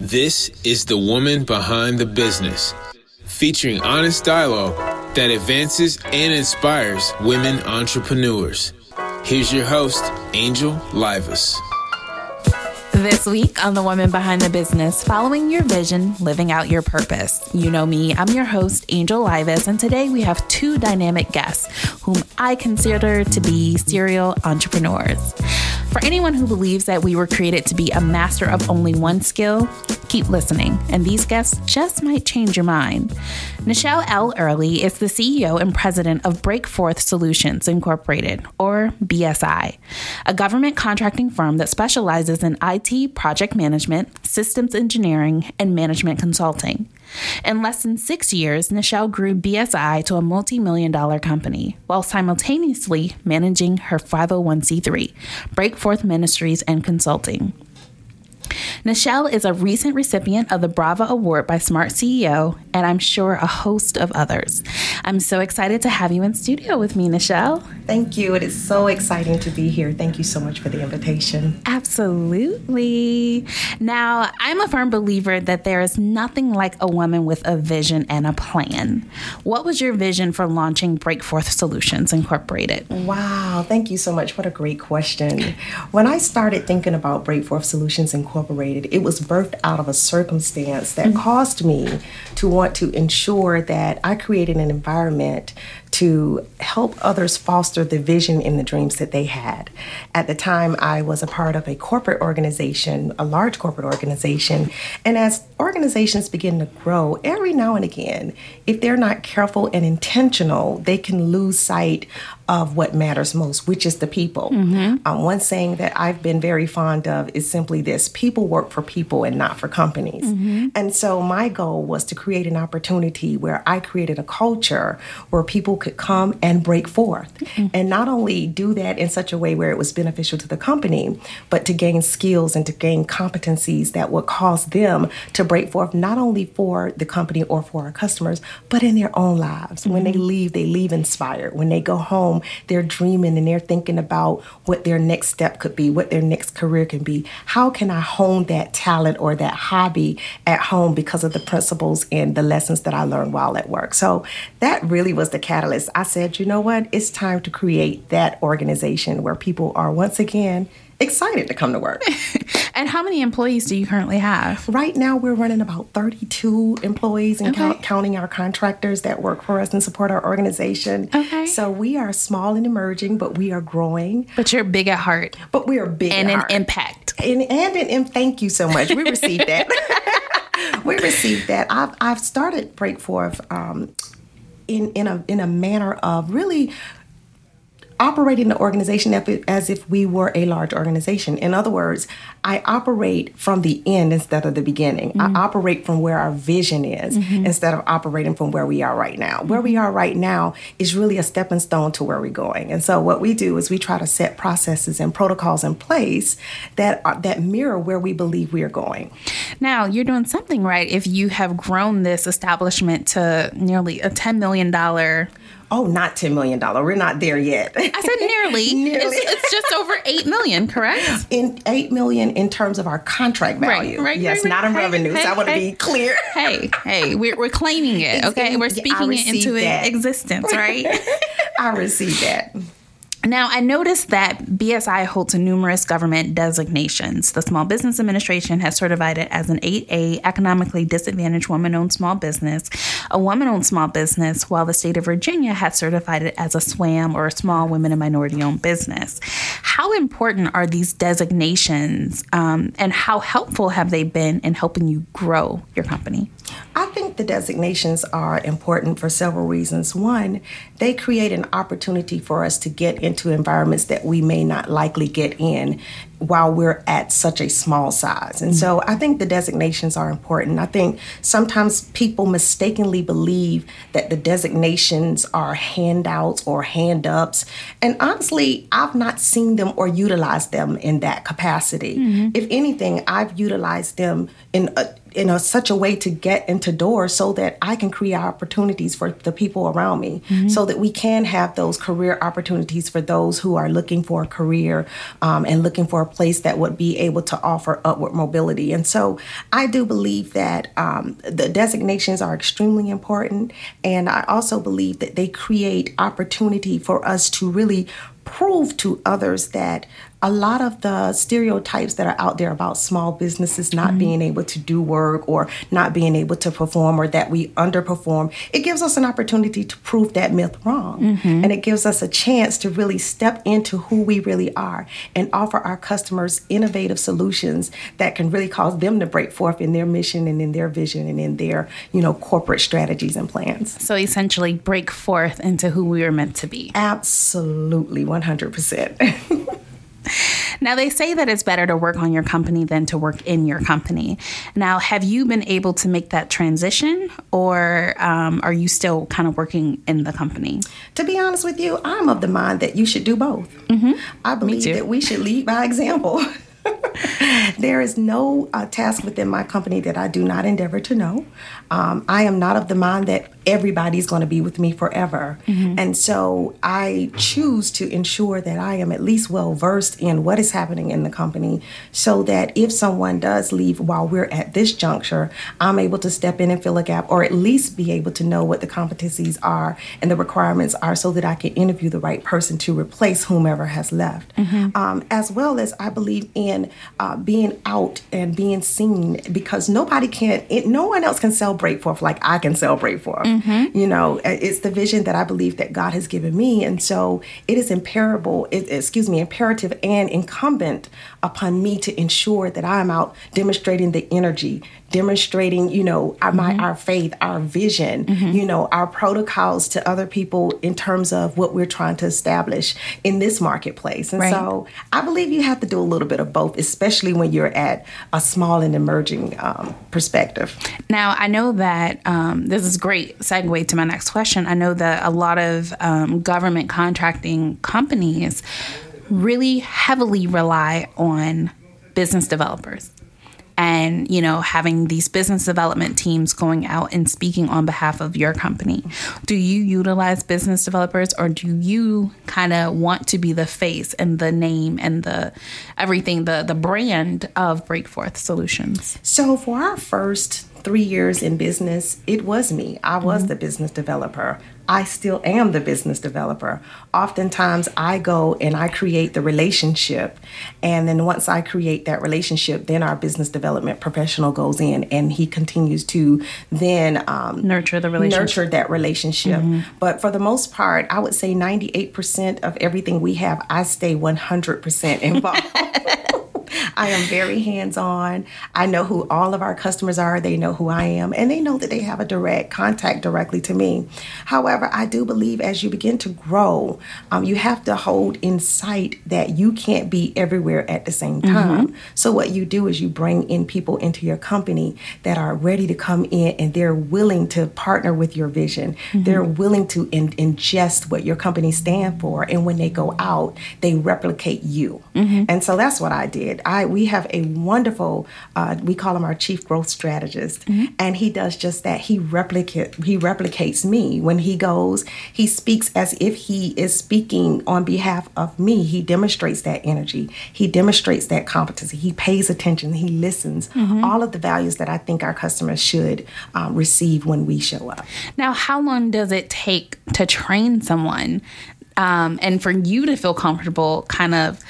This is The Woman Behind the Business, featuring honest dialogue that advances and inspires women entrepreneurs. Here's your host, Angel Livas. This week on The Woman Behind the Business, following your vision, living out your purpose. You know me, I'm your host, Angel Livas, and today we have two dynamic guests whom I consider to be serial entrepreneurs. For anyone who believes that we were created to be a master of only one skill, keep listening, and these guests just might change your mind. Nichelle L. Early is the CEO and president of Breakforth Solutions Incorporated, or BSI, a government contracting firm that specializes in IT project management, systems engineering, and management consulting. In less than six years, Nichelle grew BSI to a multi million dollar company while simultaneously managing her 501c3, Breakforth Ministries and Consulting. Nichelle is a recent recipient of the Brava Award by Smart CEO, and I'm sure a host of others. I'm so excited to have you in studio with me, Nichelle. Thank you. It is so exciting to be here. Thank you so much for the invitation. Absolutely. Now, I'm a firm believer that there is nothing like a woman with a vision and a plan. What was your vision for launching Breakforth Solutions Incorporated? Wow. Thank you so much. What a great question. When I started thinking about Breakforth Solutions Incorporated, it was birthed out of a circumstance that mm-hmm. caused me to want to ensure that I created an environment to help others foster the vision and the dreams that they had. At the time, I was a part of a corporate organization, a large corporate organization, and as organizations begin to grow, every now and again, if they're not careful and intentional, they can lose sight of what matters most, which is the people. Mm-hmm. Um, one saying that I've been very fond of is simply this people work for people and not for companies. Mm-hmm. And so my goal was to create an opportunity where I created a culture where people could come and break forth. Mm-hmm. And not only do that in such a way where it was beneficial to the company, but to gain skills and to gain competencies that would cause them to break forth not only for the company or for our customers, but in their own lives. When they mm-hmm. leave, they leave inspired. When they go home, home, they're dreaming and they're thinking about what their next step could be, what their next career can be. How can I hone that talent or that hobby at home because of the principles and the lessons that I learned while at work? So that really was the catalyst. I said, you know what? It's time to create that organization where people are once again excited to come to work. and how many employees do you currently have? Right now, we're running about 32 employees and okay. count, counting our contractors that work for us and support our organization. Okay. So we are small and emerging, but we are growing. But you're big at heart. But we are big and an heart. impact. And and an thank you so much. We received that. we received that. I've I've started Breakforth um, in in a in a manner of really operating the organization as if we were a large organization. In other words, I operate from the end instead of the beginning. Mm-hmm. I operate from where our vision is mm-hmm. instead of operating from where we are right now. Where we are right now is really a stepping stone to where we're going. And so what we do is we try to set processes and protocols in place that are, that mirror where we believe we are going. Now, you're doing something right if you have grown this establishment to nearly a $10 million Oh, not $10 million. We're not there yet. I said nearly. nearly. It's, it's, just over 8 million, correct? In 8 million in terms of our contract value. Right, right, yes, right, not in hey, revenue. Hey, so I want to hey. be clear. Hey, hey, we're, we're claiming it, okay? We're speaking it into that. existence, right? I received that. Now, I noticed that BSI holds numerous government designations. The Small Business Administration has certified it as an 8A economically disadvantaged woman owned small business, a woman owned small business, while the state of Virginia has certified it as a SWAM or a small women and minority owned business. How important are these designations um, and how helpful have they been in helping you grow your company? I think the designations are important for several reasons. One, they create an opportunity for us to get into environments that we may not likely get in while we're at such a small size. And so I think the designations are important. I think sometimes people mistakenly believe that the designations are handouts or hand ups. And honestly, I've not seen them or utilized them in that capacity. Mm-hmm. If anything, I've utilized them in a, in a, such a way to get into doors so that I can create opportunities for the people around me, mm-hmm. so that we can have those career opportunities for those who are looking for a career um, and looking for a place that would be able to offer upward mobility. And so I do believe that um, the designations are extremely important. And I also believe that they create opportunity for us to really prove to others that a lot of the stereotypes that are out there about small businesses not mm-hmm. being able to do work or not being able to perform or that we underperform, it gives us an opportunity to prove that myth wrong. Mm-hmm. And it gives us a chance to really step into who we really are and offer our customers innovative solutions that can really cause them to break forth in their mission and in their vision and in their, you know, corporate strategies and plans. So essentially break forth into who we were meant to be. Absolutely, 100%. Now, they say that it's better to work on your company than to work in your company. Now, have you been able to make that transition or um, are you still kind of working in the company? To be honest with you, I'm of the mind that you should do both. Mm-hmm. I believe that we should lead by example. there is no uh, task within my company that I do not endeavor to know. Um, I am not of the mind that everybody's going to be with me forever. Mm-hmm. And so I choose to ensure that I am at least well versed in what is happening in the company so that if someone does leave while we're at this juncture, I'm able to step in and fill a gap or at least be able to know what the competencies are and the requirements are so that I can interview the right person to replace whomever has left. Mm-hmm. Um, as well as I believe in uh, being out and being seen because nobody can, it, no one else can celebrate for like I can celebrate for. Mm-hmm. Mm-hmm. You know, it's the vision that I believe that God has given me. And so it is imperable, it, excuse me, imperative and incumbent upon me to ensure that I'm out demonstrating the energy, demonstrating, you know, our, my, mm-hmm. our faith, our vision, mm-hmm. you know, our protocols to other people in terms of what we're trying to establish in this marketplace. And right. so I believe you have to do a little bit of both, especially when you're at a small and emerging um, perspective. Now, I know that um, this is great segue to my next question. I know that a lot of um, government contracting companies really heavily rely on business developers and you know having these business development teams going out and speaking on behalf of your company. Do you utilize business developers or do you kind of want to be the face and the name and the everything the the brand of breakforth solutions? So for our first three years in business, it was me. I was mm-hmm. the business developer. I still am the business developer. Oftentimes, I go and I create the relationship. And then once I create that relationship, then our business development professional goes in and he continues to then um, nurture the relationship. Nurture that relationship. Mm-hmm. But for the most part, I would say 98% of everything we have, I stay 100% involved. I am very hands on. I know who all of our customers are. They know who I am, and they know that they have a direct contact directly to me. However, I do believe as you begin to grow, um, you have to hold in sight that you can't be everywhere at the same mm-hmm. time. Mm-hmm. So, what you do is you bring in people into your company that are ready to come in and they're willing to partner with your vision. Mm-hmm. They're willing to in- ingest what your company stand for, and when they go out, they replicate you. Mm-hmm. And so that's what I did. I we have a wonderful uh, we call him our chief growth strategist, mm-hmm. and he does just that. He replicate he replicates me when he goes. He speaks as if he is speaking on behalf of me. He demonstrates that energy. He demonstrates that competency. He pays attention. He listens. Mm-hmm. All of the values that I think our customers should um, receive when we show up. Now, how long does it take to train someone? Um, and for you to feel comfortable kind of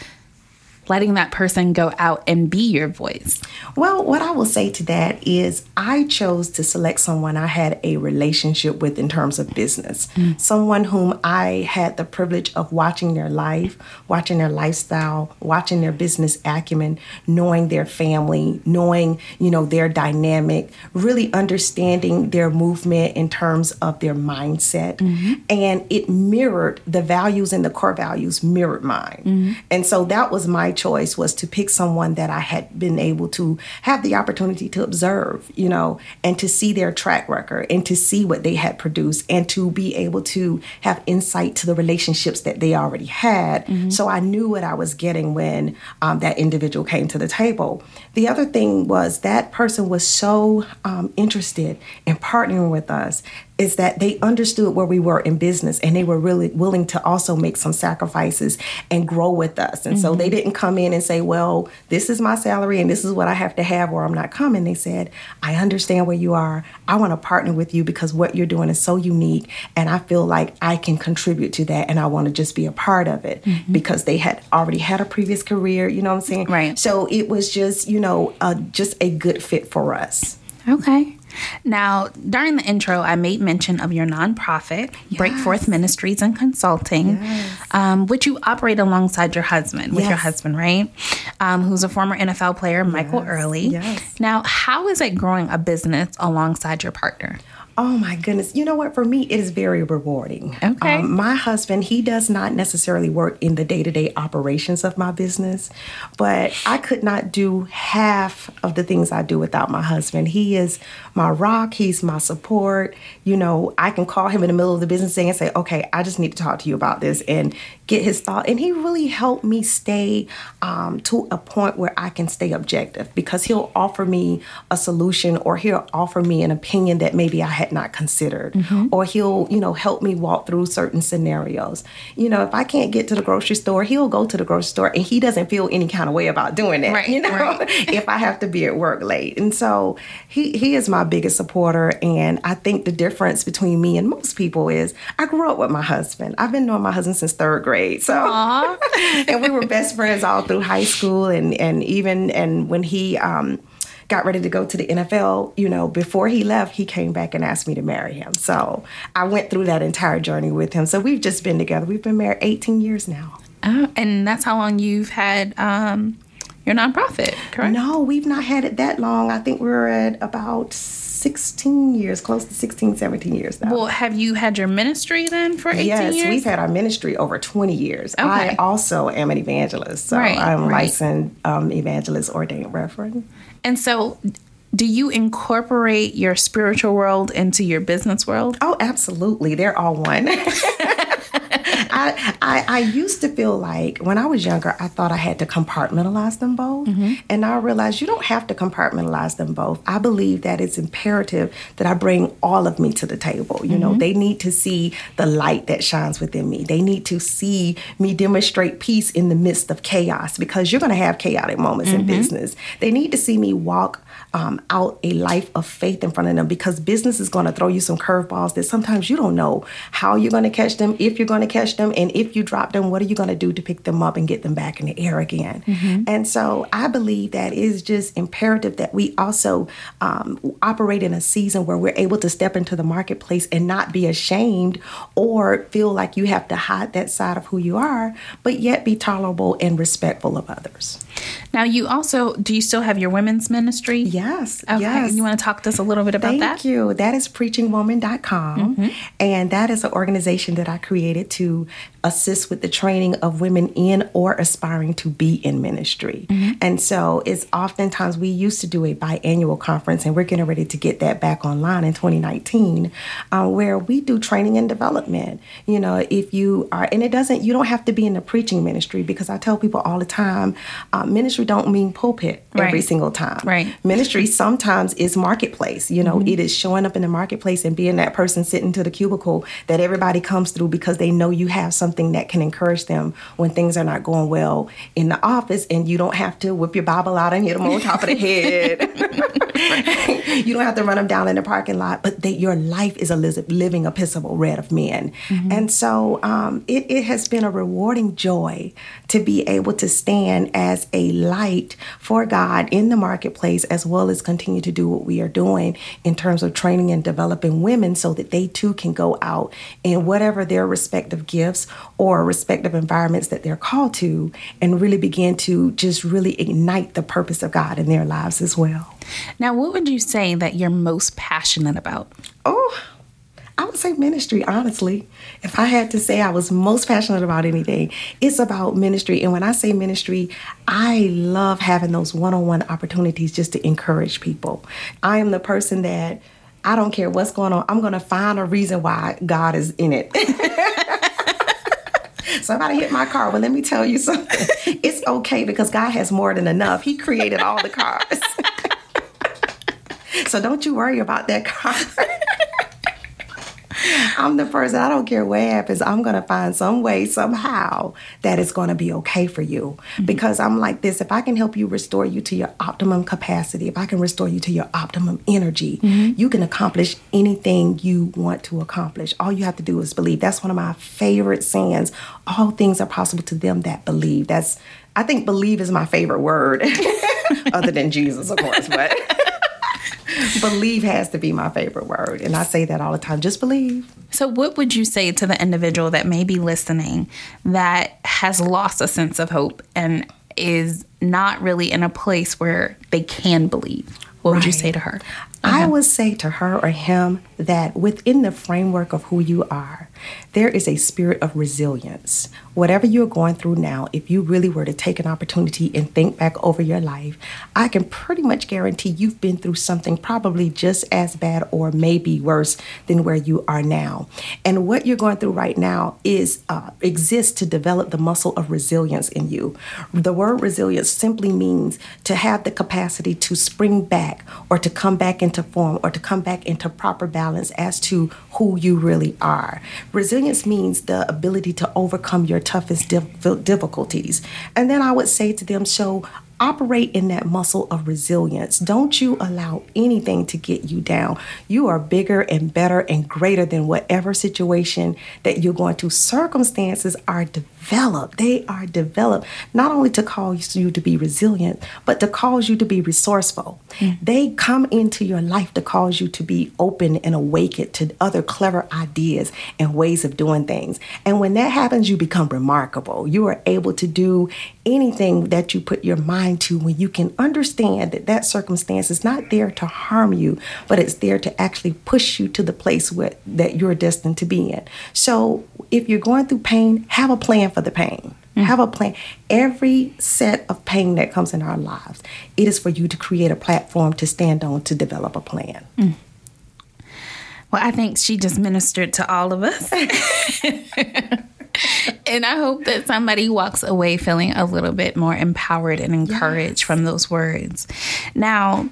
letting that person go out and be your voice? Well, what I will say to that is I chose to select someone I had a relationship with in terms of business, mm. someone whom I had the privilege of watching their life, watching their lifestyle, watching their business acumen, knowing their family, knowing, you know, their dynamic, really understanding their movement in terms of their mindset. Mm-hmm. And it mirrored the values and the core values mirrored mine. Mm-hmm. And so that was my choice was to pick someone that I had been able to have the opportunity to observe, you know, and to see their track record and to see what they had produced and to be able to have insight to the relationships that they already had. Mm-hmm. So I knew what I was getting when um, that individual came to the table. The other thing was that person was so um, interested in partnering with us is that they understood where we were in business and they were really willing to also make some sacrifices and grow with us. And mm-hmm. so they didn't come in and say, well, this is my salary and this is what I have to have or I'm not coming. They said, I understand where you are. I want to partner with you because what you're doing is so unique and I feel like I can contribute to that and I want to just be a part of it mm-hmm. because they had already had a previous career, you know what I'm saying? Right. So it was just, you know, uh, just a good fit for us. Okay. Now, during the intro, I made mention of your nonprofit, yes. Breakforth Ministries and Consulting, yes. um, which you operate alongside your husband, with yes. your husband, right? Um, who's a former NFL player, Michael Early. Now, how is it growing a business alongside your partner? Oh my goodness. You know what? For me, it is very rewarding. Okay. Um, my husband, he does not necessarily work in the day to day operations of my business, but I could not do half of the things I do without my husband. He is my rock, he's my support. You know, I can call him in the middle of the business day and say, okay, I just need to talk to you about this and get his thought. And he really helped me stay um, to a point where I can stay objective because he'll offer me a solution or he'll offer me an opinion that maybe I had had not considered. Mm-hmm. Or he'll, you know, help me walk through certain scenarios. You know, if I can't get to the grocery store, he'll go to the grocery store and he doesn't feel any kind of way about doing that. Right, you know, right. if I have to be at work late. And so he he is my biggest supporter. And I think the difference between me and most people is I grew up with my husband. I've been knowing my husband since third grade. So and we were best friends all through high school and and even and when he um got ready to go to the NFL, you know, before he left, he came back and asked me to marry him. So I went through that entire journey with him. So we've just been together. We've been married 18 years now. Oh, and that's how long you've had um, your nonprofit, correct? No, we've not had it that long. I think we're at about 16 years, close to 16, 17 years now. Well, have you had your ministry then for 18 yes, years? Yes, we've had our ministry over 20 years. Okay. I also am an evangelist. So right, I'm right. licensed um, evangelist, ordained reverend. And so, do you incorporate your spiritual world into your business world? Oh, absolutely. They're all one. I, I, I used to feel like when I was younger, I thought I had to compartmentalize them both, mm-hmm. and now I realize you don't have to compartmentalize them both. I believe that it's imperative that I bring all of me to the table. You mm-hmm. know, they need to see the light that shines within me. They need to see me demonstrate peace in the midst of chaos because you're going to have chaotic moments mm-hmm. in business. They need to see me walk um, out a life of faith in front of them because business is going to throw you some curveballs that sometimes you don't know how you're going to catch them, if you're going to catch them, and if you drop them, what are you going to do to pick them up and get them back in the air again? Mm-hmm. And so I believe that is just imperative that we also um, operate in a season where we're able to step into the marketplace and not be ashamed or feel like you have to hide that side of who you are, but yet be tolerable and respectful of others. Now, you also do you still have your women's ministry? Yes. Okay. Yes. You want to talk to us a little bit about Thank that? Thank you. That is preachingwoman.com. Mm-hmm. And that is an organization that I created to assist with the training of women in or aspiring to be in ministry. Mm-hmm. And so it's oftentimes we used to do a biannual conference, and we're getting ready to get that back online in 2019, uh, where we do training and development. You know, if you are, and it doesn't, you don't have to be in the preaching ministry because I tell people all the time, uh, ministry don't mean pulpit right. every single time. Right. Ministry sometimes is marketplace. You know, mm-hmm. it is showing up in the marketplace and being that person sitting to the cubicle that everybody comes through because they know you have something that can encourage them when things are not going well in the office and you don't have to whip your Bible out and hit them on top of the head. you don't have to run them down in the parking lot, but that your life is a living epistle read of men. Mm-hmm. And so um, it, it has been a rewarding joy to be able to stand as a light for God in the marketplace, as well as continue to do what we are doing in terms of training and developing women so that they too can go out in whatever their respective gifts or respective environments that they're called to and really begin to just really ignite the purpose of God in their lives as well. Now, what would you say that you're most passionate about? Oh, I would say ministry, honestly. If I had to say I was most passionate about anything, it's about ministry. And when I say ministry, I love having those one on one opportunities just to encourage people. I am the person that I don't care what's going on, I'm going to find a reason why God is in it. Somebody hit my car. Well, let me tell you something. It's okay because God has more than enough. He created all the cars. so don't you worry about that car. I'm the person, I don't care what happens, I'm going to find some way, somehow, that it's going to be okay for you. Mm-hmm. Because I'm like this if I can help you restore you to your optimum capacity, if I can restore you to your optimum energy, mm-hmm. you can accomplish anything you want to accomplish. All you have to do is believe. That's one of my favorite sayings. All things are possible to them that believe. That's, I think believe is my favorite word, other than Jesus, of course, but. believe has to be my favorite word. And I say that all the time. Just believe. So, what would you say to the individual that may be listening that has lost a sense of hope and is not really in a place where they can believe? What would you say to her? I would say to her or him that within the framework of who you are, there is a spirit of resilience. Whatever you're going through now, if you really were to take an opportunity and think back over your life, I can pretty much guarantee you've been through something probably just as bad or maybe worse than where you are now. And what you're going through right now is uh, exists to develop the muscle of resilience in you. The word resilience simply means to have the capacity to spring back or to come back into form or to come back into proper balance as to who you really are. Resilience means the ability to overcome your toughest difficulties. And then I would say to them, so operate in that muscle of resilience. Don't you allow anything to get you down. You are bigger and better and greater than whatever situation that you're going to. Circumstances are developed. They are developed not only to cause you to be resilient, but to cause you to be resourceful. Mm. They come into your life to cause you to be open and awakened to other clever ideas and ways of doing things. And when that happens, you become remarkable. You are able to do anything that you put your mind to when you can understand that that circumstance is not there to harm you, but it's there to actually push you to the place where, that you're destined to be in. So if you're going through pain, have a plan for the pain. Mm. Have a plan. Every set of pain that comes in our lives, it is for you to create a platform to stand on to develop a plan. Mm. Well, I think she just ministered to all of us. and I hope that somebody walks away feeling a little bit more empowered and encouraged yes. from those words. Now,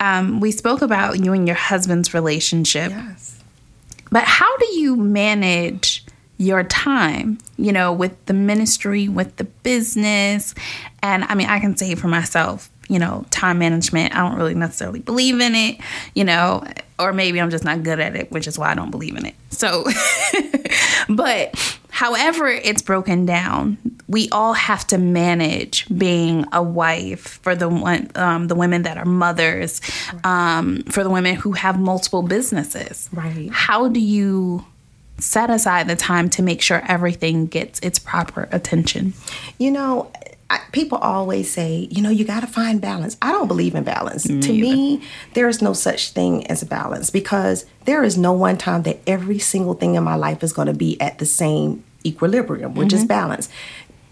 um, we spoke about you and your husband's relationship. Yes. But how do you manage your time, you know, with the ministry, with the business? And I mean, I can say for myself, you know, time management, I don't really necessarily believe in it, you know, or maybe I'm just not good at it, which is why I don't believe in it. So, but however it's broken down, we all have to manage being a wife for the one, um, the women that are mothers, um, for the women who have multiple businesses. Right. How do you set aside the time to make sure everything gets its proper attention? You know, I, people always say, you know, you got to find balance. I don't believe in balance. Me to me, there is no such thing as balance because there is no one time that every single thing in my life is going to be at the same equilibrium, which mm-hmm. is balance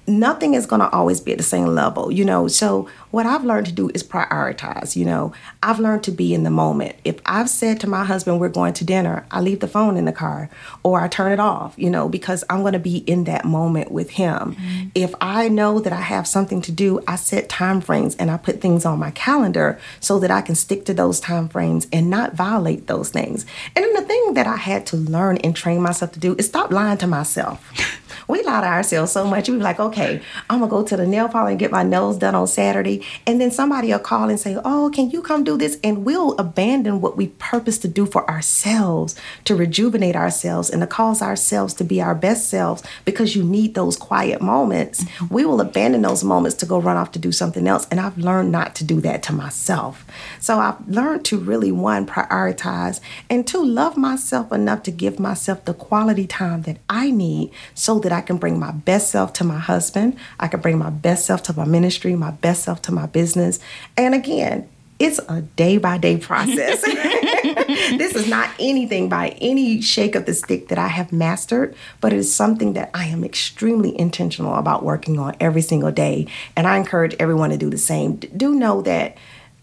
nothing is going to always be at the same level, you know. So, what I've learned to do is prioritize, you know. I've learned to be in the moment. If I've said to my husband, we're going to dinner, I leave the phone in the car or I turn it off, you know, because I'm going to be in that moment with him. Mm-hmm. If I know that I have something to do, I set time frames and I put things on my calendar so that I can stick to those time frames and not violate those things. And then the thing that I had to learn and train myself to do is stop lying to myself. we lie to ourselves so much. We be like, okay, I'm gonna go to the nail parlor and get my nails done on Saturday, and then somebody will call and say, oh, can you come do this? And we'll abandon what we purpose to do for ourselves, to rejuvenate ourselves, and to cause ourselves to be our best selves because you need those quiet moments. Mm-hmm. We will abandon those moments to go run off to do something else. And I've learned not to do that to myself. So I've learned to really, one, prioritize, and two, love myself enough to give myself the quality time that I need so that I can bring my best self to my husband. I can bring my best self to my ministry, my best self to my business. And again, it's a day by day process. this is not anything by any shake of the stick that I have mastered, but it is something that I am extremely intentional about working on every single day. And I encourage everyone to do the same. Do know that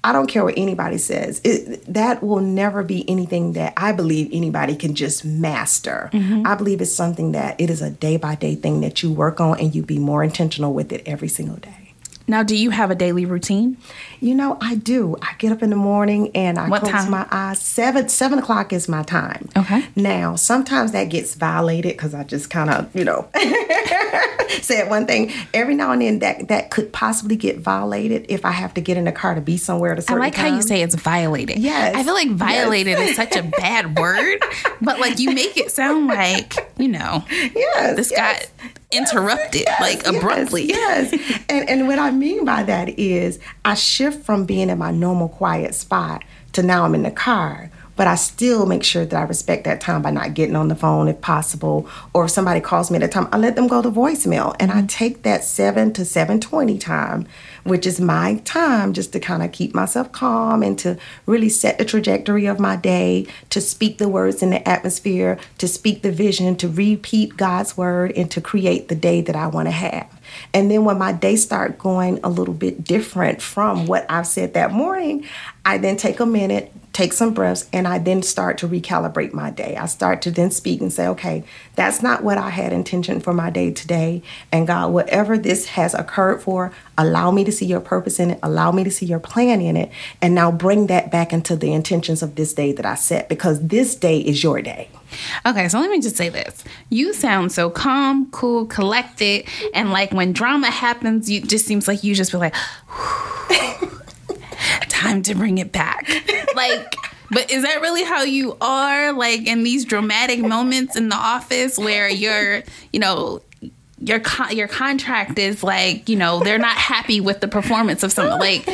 I don't care what anybody says. It, that will never be anything that I believe anybody can just master. Mm-hmm. I believe it's something that it is a day by day thing that you work on and you be more intentional with it every single day. Now, do you have a daily routine? You know, I do. I get up in the morning and I What close time? my eyes. Seven seven o'clock is my time. Okay. Now, sometimes that gets violated because I just kind of, you know, said one thing. Every now and then, that that could possibly get violated if I have to get in the car to be somewhere at a I certain like how you say it's violated. Yes. I feel like Yes. violated is such a bad word, but like you make it sound like, you know, yes, this yes. got interrupted like Yes, abruptly. Yes. And and what I mean by that is I shift from being in my normal quiet spot to now I'm in the car. But I still make sure that I respect that time by not getting on the phone if possible. Or if somebody calls me at that time, I let them go to voicemail. And I mm-hmm. take that seven to seven twenty time, which is my time just to kind of keep myself calm and to really set the trajectory of my day, to speak the words in the atmosphere, to speak the vision, to repeat God's word, and to create the day that I want to have. And then when my day start going a little bit different from what I've said that morning, I then take a minute, take some breaths, and I then start to recalibrate my day. I start to then speak and say, okay, that's not what I had intention for my day today. And God, whatever this has occurred for, allow me to see your purpose in it, allow me to see your plan in it, and now bring that back into the intentions of this day that I set because this day is your day. Okay, so let me just say this. You sound so calm, cool, collected, and like when drama happens, you just seems like you just be like, time to bring it back. Like, but is that really how you are? Like in these dramatic moments in the office where you're, you know, your con- your contract is like, you know, they're not happy with the performance of someone. Like,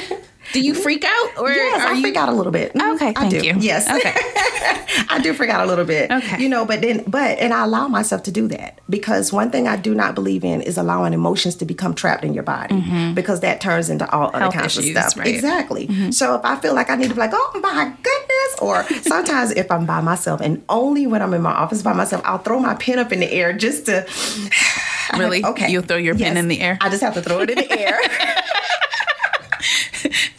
do you mm-hmm. freak out or Yes, are I you? freak out a little bit. Mhm, Okay, I do. you. Yes. Okay. I do freak out a little bit. Okay. You know, but then, but, and I allow myself to do that because one thing I do not believe in is allowing emotions to become trapped in your body mm-hmm. because that turns into all other Health kinds issues, of stuff. right. Exactly. Mm-hmm. So if I feel like I need to be like, oh my goodness, or sometimes if I'm by myself and only when I'm in my office by myself, I'll throw my pen up in the air just to. Really? okay. You'll throw your pen in the air? I just have to throw it in the air.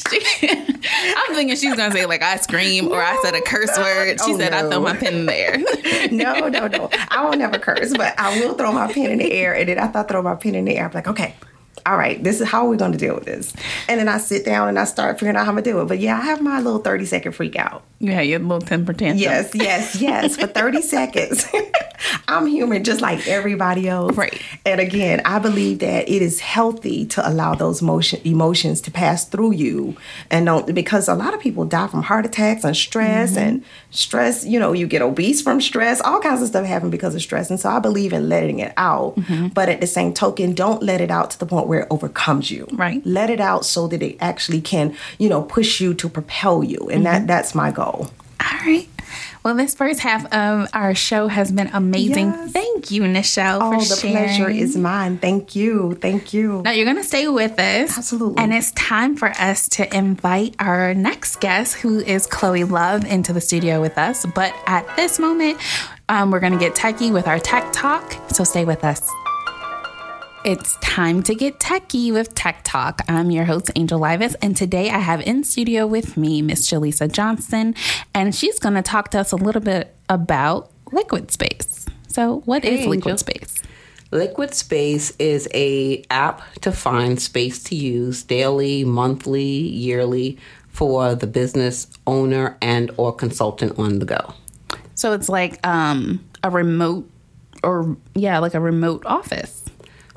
I'm thinking she's gonna say like I scream or I said a curse word. She Oh, said I no. throw my pen in the air. no, no, no. I won't never curse, but I will throw my pen in the air. And then after I throw my pen in the air, I'm like, okay, all right, this is how are we going to deal with this. And then I sit down and I start figuring out how I'm going to do it. But yeah, I have my little 30 second freak out. you had your little temper tantrum. Yes, yes, yes, for 30 seconds. I'm human just like everybody else. Right. And again, I believe that it is healthy to allow those motion, emotions to pass through you. And don't, because a lot of people die from heart attacks and stress mm-hmm. and stress, you know, you get obese from stress, all kinds of stuff happen because of stress. And so I believe in letting it out. Mm-hmm. But at the same token, don't let it out to the point where it overcomes you. Right. Let it out so that it actually can, you know, push you to propel you. And that that's my goal. All right. Well, this first half of our show has been amazing. Yes. Thank you, Nichelle, Oh, for the sharing. pleasure is mine. Thank you. Thank you. Now you're gonna stay with us. Absolutely. And it's time for us to invite our next guest, who is Chloe Love, into the studio with us. But at this moment, um, we're gonna get techie with our tech talk. So stay with us. It's time to get techie with Tech Talk. I'm your host, Angel Livas, and today I have in studio with me Miss Jaleesa Johnson, and she's going to talk to us a little bit about Liquid Space. So, what is Hey, Liquid Angel. Space? Liquid Space is a app to find space to use daily, monthly, yearly for the business owner and or consultant on the go. So, it's like um, a remote, or yeah, like a remote office,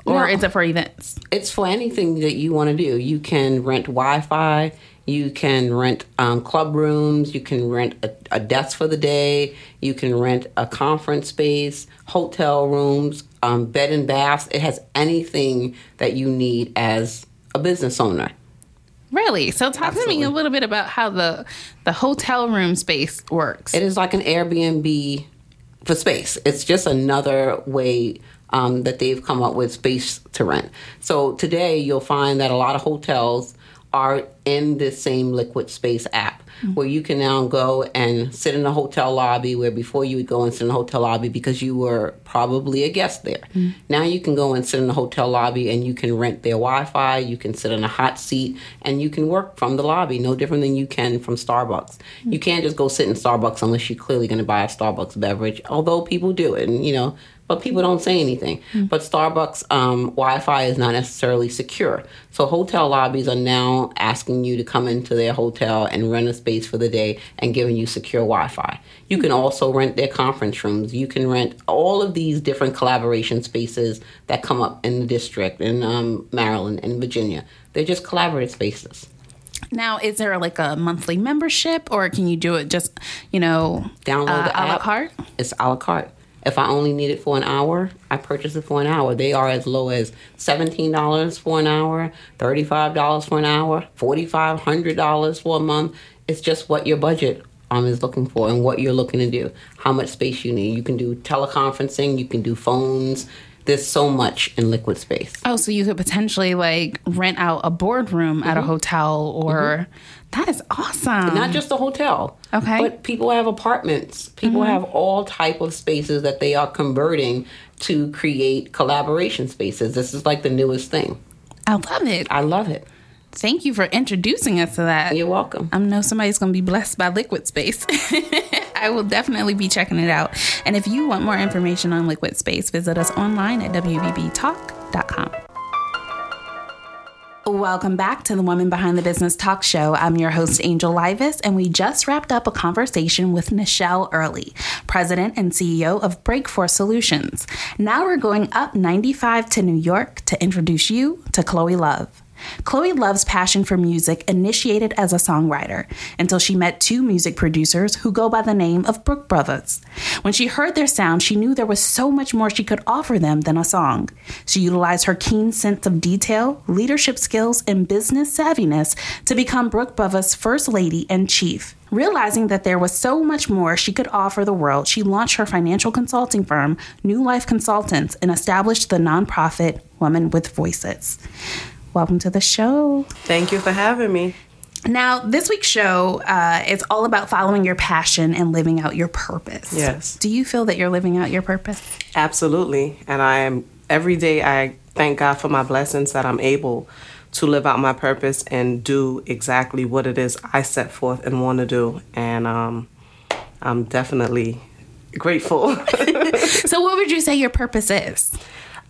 or No. is it for events? It's for anything that you want to do. You can rent Wi-Fi. You can rent um, club rooms. You can rent a, a desk for the day. You can rent a conference space, hotel rooms, um, bed and baths. It has anything that you need as a business owner. Really? So, talk to me a little bit about how the the hotel room space works. It is like an Airbnb for space. It's just another way um, that they've come up with space to rent. So today you'll find that a lot of hotels are in this same liquid space app. where you can now go and sit in a hotel lobby where before you would go and sit in a hotel lobby because you were probably a guest there. Now you can go and sit in a hotel lobby and you can rent their Wi-Fi. You can sit in a hot seat and you can work from the lobby, no different than you can from Starbucks. You can't just go sit in Starbucks unless you're clearly going to buy a Starbucks beverage, although people do it, and you know but people don't say anything. But Starbucks um, Wi-Fi is not necessarily secure, so hotel lobbies are now asking you to come into their hotel and rent a space for the day and giving you secure Wi-Fi. You can also rent their conference rooms. You can rent all of these different collaboration spaces that come up in the district in um, Maryland and Virginia. They're just collaborative spaces. Now, is there like a monthly membership, or can you do it just, you know, Download uh, the a la carte? It's a la carte. If I only need it for an hour, I purchase it for an hour. They are as low as seventeen dollars for an hour, thirty-five dollars for an hour, forty-five hundred dollars for a month. It's just what your budget um is looking for and what you're looking to do. How much space you need. You can do teleconferencing. You can do phones. There's so much in liquid space. Oh, so you could potentially like rent out a boardroom at a Mm-hmm. hotel, or that is awesome. not just a hotel Okay. but people have apartments people mm-hmm. have all type of spaces that they are converting to create collaboration spaces this is like the newest thing I love it. i love it Thank you for introducing us to that. you're welcome I know somebody's going to be blessed by Liquid Space. I will definitely be checking it out. And if you want more information on Liquid Space, visit us online at WBBTalk.com. Welcome back to the Woman Behind the Business Talk Show. I'm your host, Angel Livas, and we just wrapped up a conversation with Nichelle Early, President and CEO of Breakforth Solutions. Now we're going up 95 to New York to introduce you to Chloe Love. Chloe Love's passion for music initiated as a songwriter until she met two music producers who go by the name of Brook Brothers. When she heard their sound, she knew there was so much more she could offer them than a song. She utilized her keen sense of detail, leadership skills, and business savviness to become Brook Brothers' first lady and chief. Realizing that there was so much more she could offer the world, she launched her financial consulting firm, New Life Consultants, and established the nonprofit Women with Voices. Welcome to the show. Thank you for having me. Now, this week's show uh, is all about following your passion and living out your purpose. Yes. Do you feel that you're living out your purpose? Absolutely. And I am every day I thank God for my blessings that I'm able to live out my purpose and do exactly what it is I set forth and want to do. And um, I'm definitely grateful. So, what would you say your purpose is?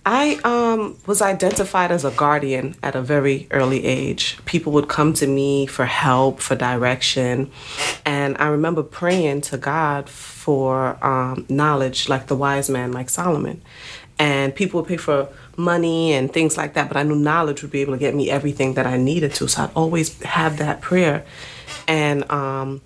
I um, was identified as a guardian at a very early age. People would come to me for help, for direction. And I remember praying to God for um, knowledge, like the wise man, like Solomon. And people would pay for money and things like that, but I knew knowledge would be able to get me everything that I needed to. So I'd always have that prayer. And um,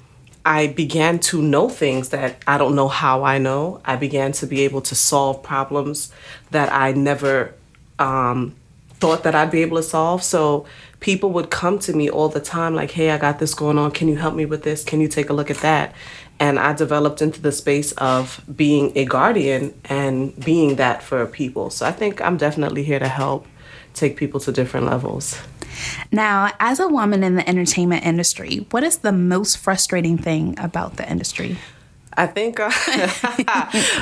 I began to know things that I don't know how I know. I began to be able to solve problems that I never um, thought that I'd be able to solve. So people would come to me all the time, like, hey, I got this going on. Can you help me with this? Can you take a look at that? And I developed into the space of being a guardian and being that for people. So I think I'm definitely here to help take people to different levels. Now, as a woman in the entertainment industry, what is the most frustrating thing about the industry? I think uh,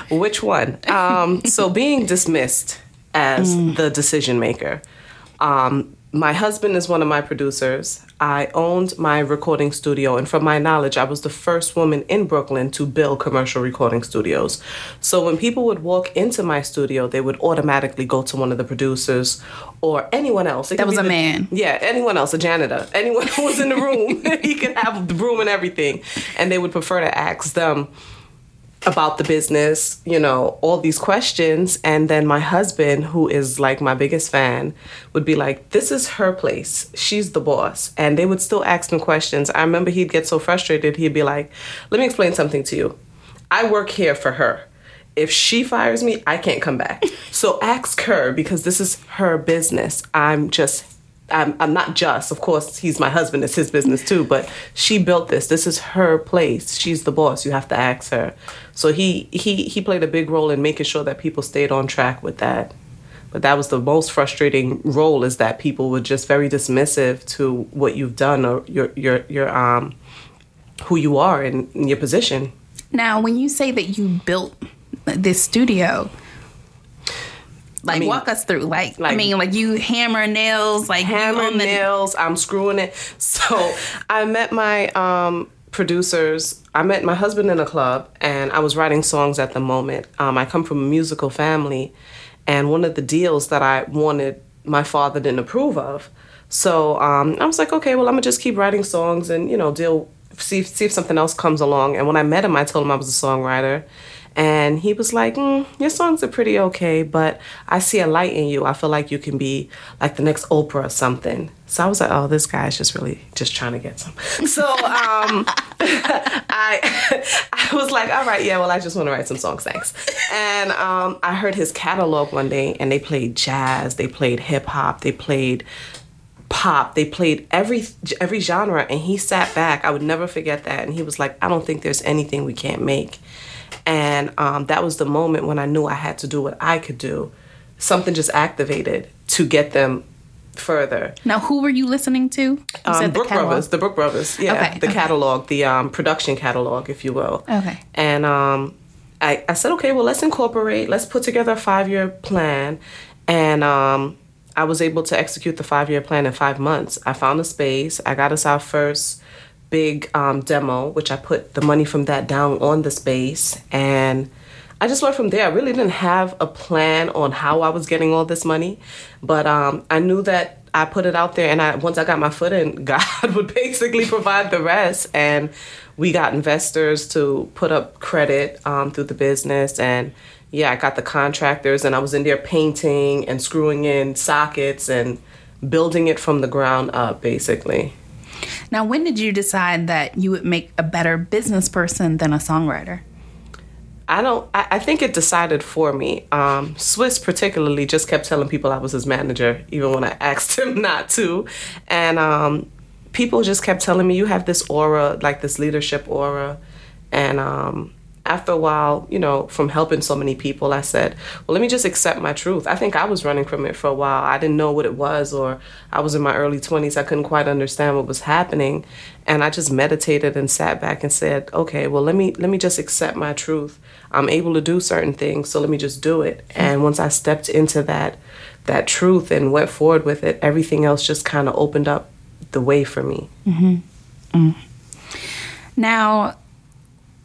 which one? Um, so being dismissed as the decision maker. Um, my husband is one of my producers. I owned my recording studio, and from my knowledge, I was the first woman in Brooklyn to build commercial recording studios. So when people would walk into my studio, they would automatically go to one of the producers or anyone else. That was a the- man. yeah, anyone else, a janitor, anyone who was in the room, he could have the broom and everything, and they would prefer to ask them about the business, you know, all these questions. And then my husband, who is like my biggest fan, would be like, This is her place. She's the boss. And they would still ask him questions. I remember he'd get so frustrated, he'd be like, Let me explain something to you. I work here for her. If she fires me, I can't come back. So ask her because this is her business. I'm just I'm, I'm not just, of course, he's my husband, it's his business too, but she built this. This is her place. She's the boss. You have to ask her. So he, he, he played a big role in making sure that people stayed on track with that. But that was the most frustrating role is that people were just very dismissive to what you've done or your, your, your, um, who you are in your position. Now, when you say that you built this studio, like mean- walk us through. Like, I mean, like you hammer nails, like hammer on the- nails. I'm screwing it. So I met my um, producers. I met my husband in a club, and I was writing songs at the moment. Um, I come from a musical family, and one of the deals that I wanted, my father didn't approve of. So um, I was like, okay, well, I'm gonna just keep writing songs and you know deal see see if something else comes along. And when I met him, I told him I was a songwriter. And he was like, mm, Your songs are pretty okay, but I see a light in you. I feel like you can be like the next Oprah or something. So I was like, Oh, this guy's just really just trying to get some. So um, I, I was like, All right, yeah, well, I just want to write some songs, thanks. And um, I heard his catalog one day, and they played jazz, they played hip hop, they played pop they played every every genre and he sat back i would never forget that and he was like i don't think there's anything we can't make and um, that was the moment when i knew i had to do what i could do something just activated to get them further Now, who were you listening to? You um, Brook catalog. Brothers, the Brook Brothers, yeah, Okay, the okay. catalog, the um, production catalog, if you will. Okay. And um, I, I said, okay, well, let's incorporate, let's put together a five year plan. And um, I was able to execute the five year plan in five months. I found a space, I got us our first big um, demo, which I put the money from that down on the space. And I just went from there. I really didn't have a plan on how I was getting all this money, but um, I knew that I put it out there, and I once I got my foot in, God would basically provide the rest. And we got investors to put up credit um, through the business, and yeah, I got the contractors, and I was in there painting and screwing in sockets and building it from the ground up, basically. Now, when did you decide that you would make a better business person than a songwriter? I don't. I, I think it decided for me. Um, Swiss particularly just kept telling people I was his manager, even when I asked him not to, and um, people just kept telling me you have this aura, like this leadership aura, and um, after a while, you know, from helping so many people, I said, well, let me just accept my truth. I think I was running from it for a while. I didn't know what it was, or I was in my early 20s. I couldn't quite understand what was happening. And I just meditated and sat back and said, okay, well, let me, let me just accept my truth. I'm able to do certain things, so let me just do it. And once I stepped into that, that truth and went forward with it, everything else just kind of opened up the way for me. Mm-hmm. Mm. Now,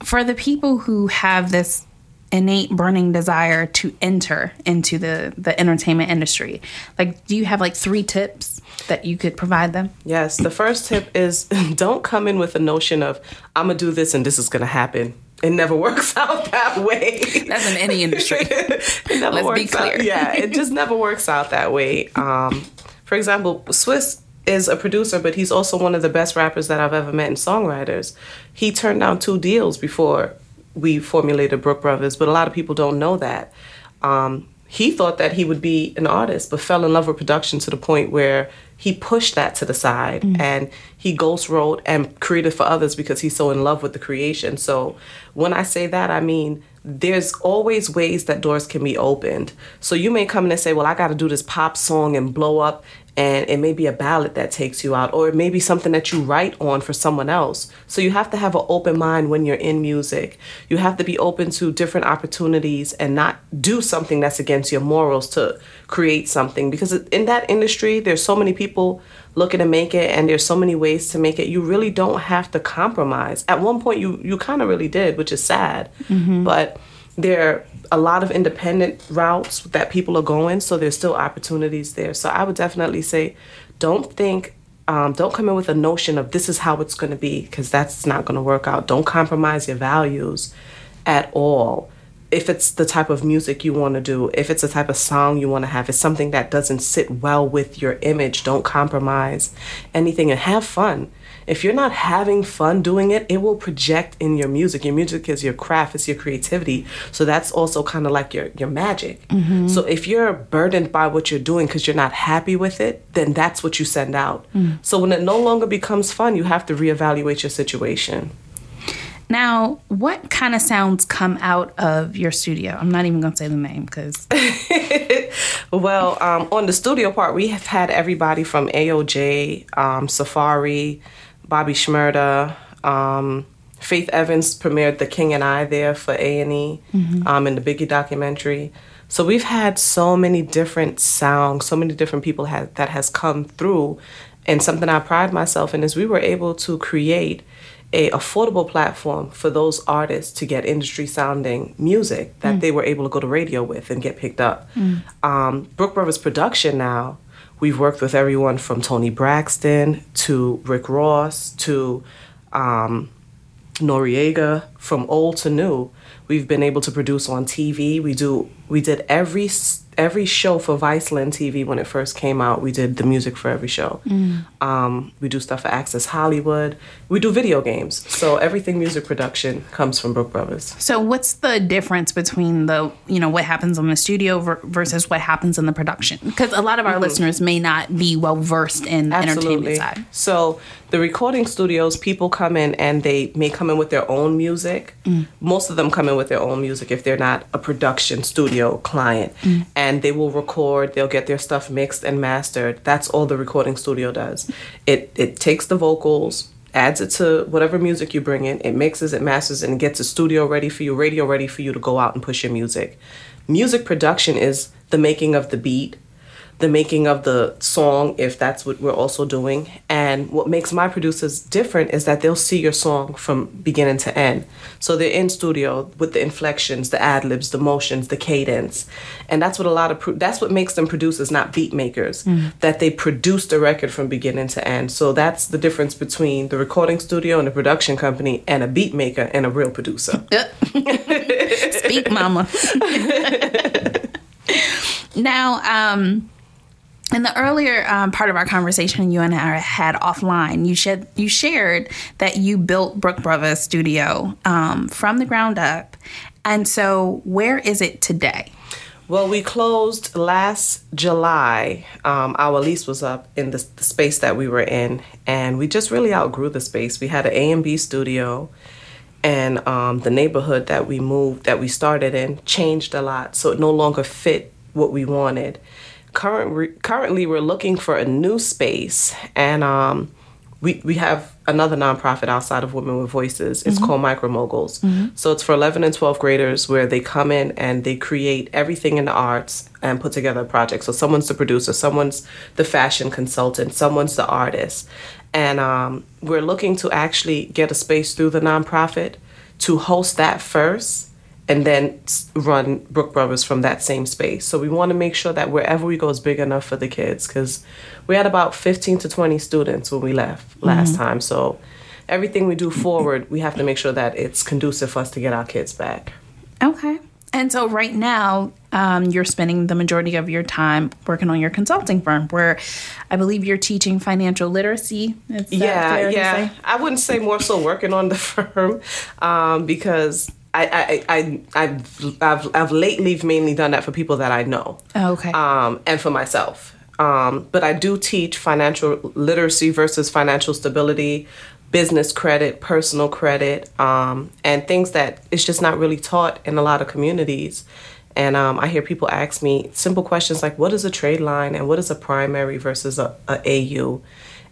for the people who have this innate burning desire to enter into the the entertainment industry, like do you have like three tips that you could provide them? Yes, the first tip is don't come in with a notion of I'm gonna do this and this is gonna happen. It never works out that way. That's in any industry. it never Let's be works out- clear. Yeah, it just never works out that way. Um, for example, Swiss is a producer, but he's also one of the best rappers that I've ever met and songwriters. He turned down two deals before we formulated Brook Brothers, but a lot of people don't know that. Um, he thought that he would be an artist, but fell in love with production to the point where he pushed that to the side and he ghost wrote and created for others because he's so in love with the creation. So when I say that, I mean there's always ways that doors can be opened. So you may come in and say, Well, I got to do this pop song and blow up, and it may be a ballad that takes you out, or it may be something that you write on for someone else. So you have to have an open mind when you're in music. You have to be open to different opportunities and not do something that's against your morals to create something. Because in that industry, there's so many people looking to make it and there's so many ways to make it you really don't have to compromise at one point you you kind of really did which is sad mm-hmm. but there a lot of independent routes that people are going so there's still opportunities there. So i would definitely say don't think um, don't come in with a notion of this is how it's going to be because that's not going to work out. Don't compromise your values at all. If it's the type of music you want to do, if it's the type of song you want to have, it's something that doesn't sit well with your image, don't compromise anything and have fun. If you're not having fun doing it, it will project in your music. Your music is your craft, it's your creativity. So that's also kind of like your, your magic. So if you're burdened by what you're doing because you're not happy with it, then that's what you send out. So when it no longer becomes fun, you have to reevaluate your situation. Now, what kind of sounds come out of your studio? I'm not even going to say the name because Well, um, on the studio part, we have had everybody from AOJ, um, Safari, Bobby Shmurda, Um, Faith Evans premiered The King and I there for A and E, um, in the Biggie documentary. So we've had so many different sounds, so many different people have, that has come through, and something I pride myself in is we were able to create a affordable platform for those artists to get industry sounding music that they were able to go to radio with and get picked up. Um, Brook Brothers production now, we've worked with everyone from Toni Braxton to Rick Ross to um, Noreaga from old to new. We've been able to produce on TV. We do we did every every show for Viceland TV when it first came out. We did the music for every show. Um, we do stuff for Access Hollywood. We do video games. So everything music production comes from Brook Brothers. So, what's the difference between the, you know, what happens in the studio ver- versus what happens in the production? Because a lot of our listeners may not be well versed in the entertainment side. So the recording studios, people come in and they may come in with their own music. Mm. Most of them come in with their own music if they're not a production studio client. Mm. And they will record, they'll get their stuff mixed and mastered. That's all the recording studio does. It it takes the vocals, adds it to whatever music you bring in, it mixes, it masters, and gets a studio ready for you, radio ready for you to go out and push your music. Music production is the making of the beat, the making of the song, if that's what we're also doing. And what makes my producers different is that they'll see your song from beginning to end. So they're in studio with the inflections, the ad libs, the motions, the cadence, and that's what a lot of pro- that's what makes them producers, not beat makers. That they produce the record from beginning to end. So that's the difference between the recording studio and the production company, and a beat maker and a real producer. Speak, mama. now, um, in the earlier um, part of our conversation, you and I had offline. You shared you shared that you built Brook Brothers Studio um, from the ground up, and so where is it today? Well, we closed last July. Um, our lease was up in the, the space that we were in, and we just really outgrew the space. We had an A and B studio, and um, the neighborhood that we moved, that we started in, changed a lot, so it no longer fit what we wanted. Current, currently, we're looking for a new space, and um, we, we have another nonprofit outside of Women with Voices. It's called Micro Moguls. So it's for 11 and 12 graders where they come in and they create everything in the arts and put together a project. So someone's the producer, someone's the fashion consultant, someone's the artist. And um, we're looking to actually get a space through the nonprofit to host that first and then run Brook Brothers from that same space. So we want to make sure that wherever we go is big enough for the kids because we had about 15 to 20 students when we left last time. So everything we do forward, we have to make sure that it's conducive for us to get our kids back. Okay. And so right now, um, you're spending the majority of your time working on your consulting firm, where I believe you're teaching financial literacy. Yeah, yeah. I wouldn't say more so working on the firm um, because I, I, I, I've, I've, I've lately mainly done that for people that I know. Oh, okay. um, and for myself. Um, but I do teach financial literacy versus financial stability, business credit, personal credit, um, and things that it's just not really taught in a lot of communities. And um, I hear people ask me simple questions like, "What is a trade line?" and "What is a primary versus a, a AU?"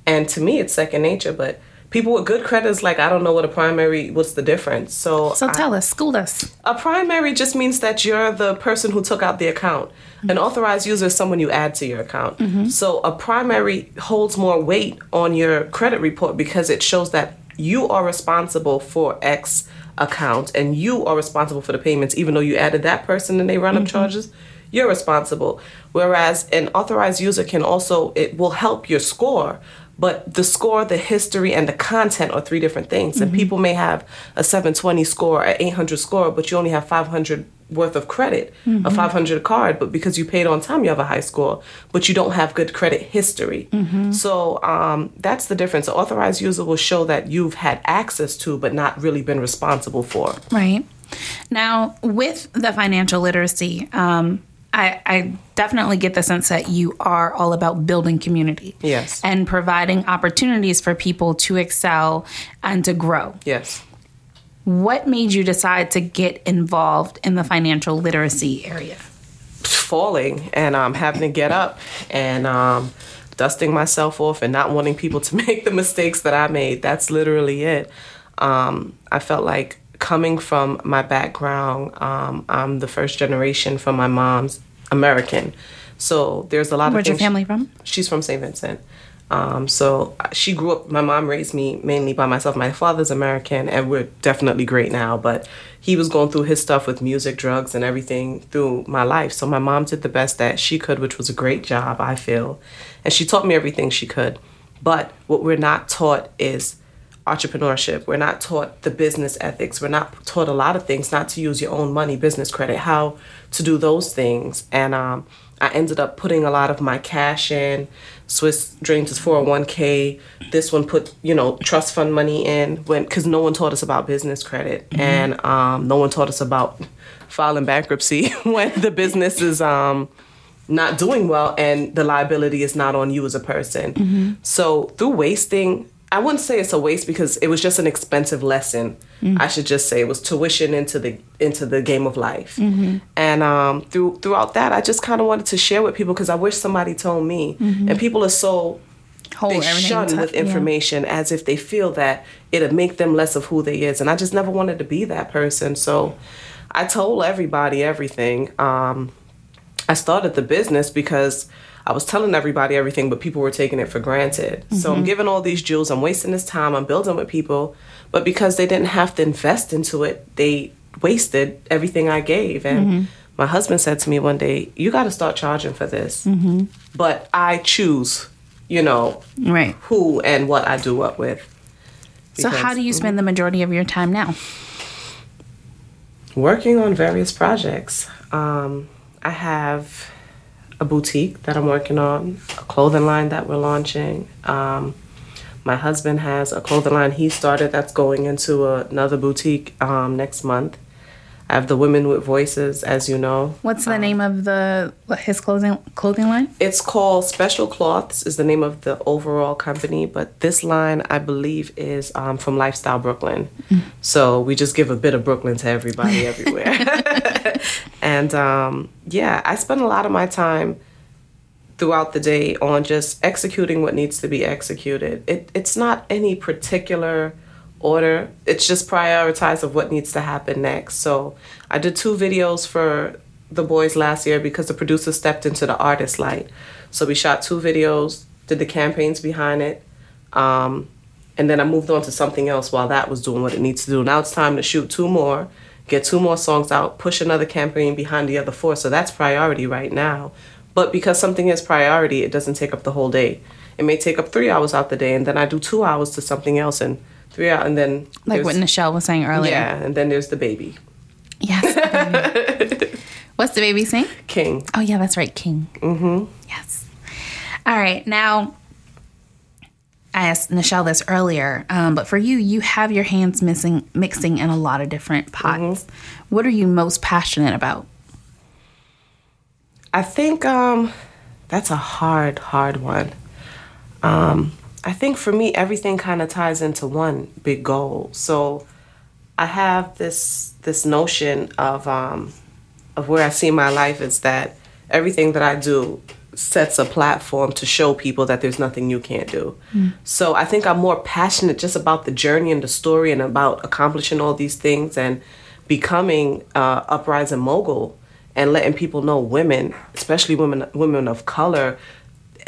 And to me, it's second nature. But people with good credit is like, "I don't know what a primary. What's the difference?" So, so I- tell us, school us. a primary just means that you're the person who took out the account. An mm-hmm. authorized user is someone you add to your account. Mm-hmm. So a primary holds more weight on your credit report because it shows that you are responsible for X account and you are responsible for the payments, even though you added that person and they run up mm-hmm. charges. You're responsible. Whereas an authorized user can also it will help your score, but the score, the history, and the content are three different things. And people may have a 720 score, an 800 score, but you only have 500 worth of credit, a 500 card, but because you paid on time, you have a high score, but you don't have good credit history. So um, that's the difference. An authorized user will show that you've had access to, but not really been responsible for. Right. Now, with the financial literacy, um, I, I definitely get the sense that you are all about building community. Yes. And providing opportunities for people to excel and to grow. Yes. What made you decide to get involved in the financial literacy area? falling and um, having to get up and um, dusting myself off and not wanting people to make the mistakes that I made. That's literally it. Um, I felt like coming from my background, um, I'm the first generation from my mom's American. So there's a lot Where's of Where's your family from? She's from St. Vincent. Um, so she grew up. My mom raised me mainly by myself. My father's American, and we're definitely great now. But he was going through his stuff with music, drugs, and everything through my life. So my mom did the best that she could, which was a great job, I feel, and she taught me everything she could. But what we're not taught is entrepreneurship. We're not taught the business ethics. We're not taught a lot of things, not to use your own money, business credit, how to do those things. And um, I ended up putting a lot of my cash in. Swiss drained his 401k. This one put, you know, trust fund money in when because no one taught us about business credit and um, no one taught us about filing bankruptcy when the business is um, not doing well and the liability is not on you as a person. So through wasting, I wouldn't say it's a waste because it was just an expensive lesson. I should just say it was tuition into the into the game of life. And um, through throughout that, I just kind of wanted to share with people because I wish somebody told me. And people are so Hold they shun tough, with yeah. information as if they feel that it'll make them less of who they is and i just never wanted to be that person so i told everybody everything um, i started the business because i was telling everybody everything but people were taking it for granted so Mm-hmm. i'm giving all these jewels i'm wasting this time i'm building with people but because they didn't have to invest into it they wasted everything i gave and Mm-hmm. my husband said to me one day you got to start charging for this Mm-hmm. but i choose you know Right. who and what I do what with. So, how do you spend the majority of your time now? working on various projects? Um, I have a boutique that I'm working on, a clothing line that we're launching. Um, my husband has a clothing line he started that's going into another boutique um, next month. I have the Women with Voices, as you know. What's the name of the his clothing clothing line? It's called Special Cloths is the name of the overall company, but this line I believe is um, from Lifestyle Brooklyn. So we just give a bit of Brooklyn to everybody everywhere. and um, yeah, I spend a lot of my time throughout the day on just executing what needs to be executed. It, it's not any particular order. It's just prioritize of what needs to happen next. So I did two videos for the boys last year because the producer stepped into the artist light. So we shot two videos, did the campaigns behind it, um, and then I moved on to something else while that was doing what it needs to do. Now it's time to shoot two more, get two more songs out, push another campaign behind the other four. So that's priority right now. But because something is priority, it doesn't take up the whole day. It may take up three hours out the day, and then I do two hours to something else, and three hours, and then Like what Nichelle was saying earlier. yeah, and then there's the baby Yes. What's the baby sing? king. Oh yeah, that's right, King. Mm-hmm. Yes. All right, now I asked Nichelle this earlier, um, but for you, you have your hands missing mixing in a lot of different pots. What are you most passionate about? I think um, that's a hard, hard one. Um, I think for me, everything kind of ties into one big goal. So I have this this notion of um, of where I see my life is that everything that I do sets a platform to show people that there's nothing you can't do. So I think I'm more passionate just about the journey and the story and about accomplishing all these things and becoming uh, uprising mogul and letting people know women, especially women women of color,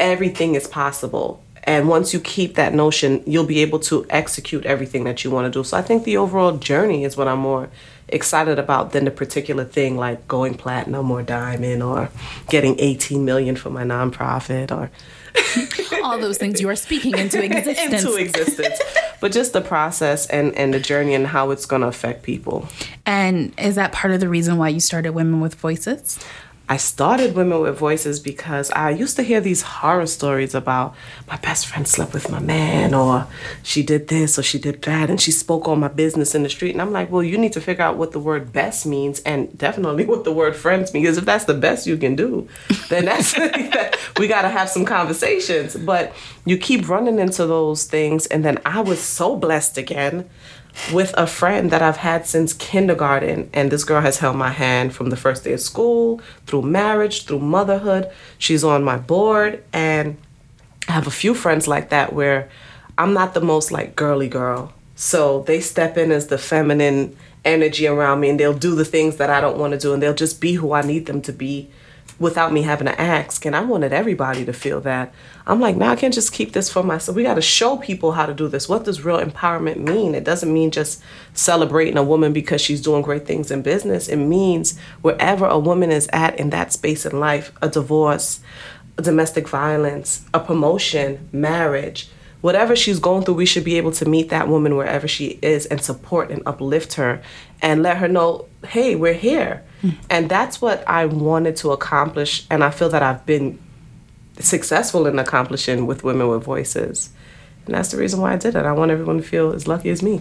everything is possible. And once you keep that notion, you'll be able to execute everything that you want to do. So I think the overall journey is what I'm more excited about than the particular thing like going platinum or diamond or getting 18 million for my nonprofit or All those things you are speaking into existence. into existence. but just the process and, and the journey and how it's going to affect people. and is that part of the reason why you started Women with Voices? I started Women with Voices because I used to hear these horror stories about my best friend slept with my man, or she did this, or she did that, and she spoke on my business in the street. And I'm like, well, you need to figure out what the word best means, and definitely what the word friends means. Because if that's the best you can do, then that's we got to have some conversations. But you keep running into those things, and then I was so blessed again with a friend that I've had since kindergarten. And this girl has held my hand from the first day of school, through marriage, through motherhood. She's on my board. And I have a few friends like that where I'm not the most like girly girl. So they step in as the feminine energy around me and they'll do the things that I don't want to do and they'll just be who I need them to be without me having to ask. And I wanted everybody to feel that. I'm like, now I can't just keep this for myself. We got to show people how to do this. What does real empowerment mean? It doesn't mean just celebrating a woman because she's doing great things in business. It means wherever a woman is at in that space in life, a divorce, a domestic violence, a promotion, marriage, whatever she's going through, we should be able to meet that woman wherever she is and support and uplift her and let her know, hey, we're here. And that's what I wanted to accomplish. And I feel that I've been successful in accomplishing with Women with Voices. And that's the reason why I did it. I want everyone to feel as lucky as me.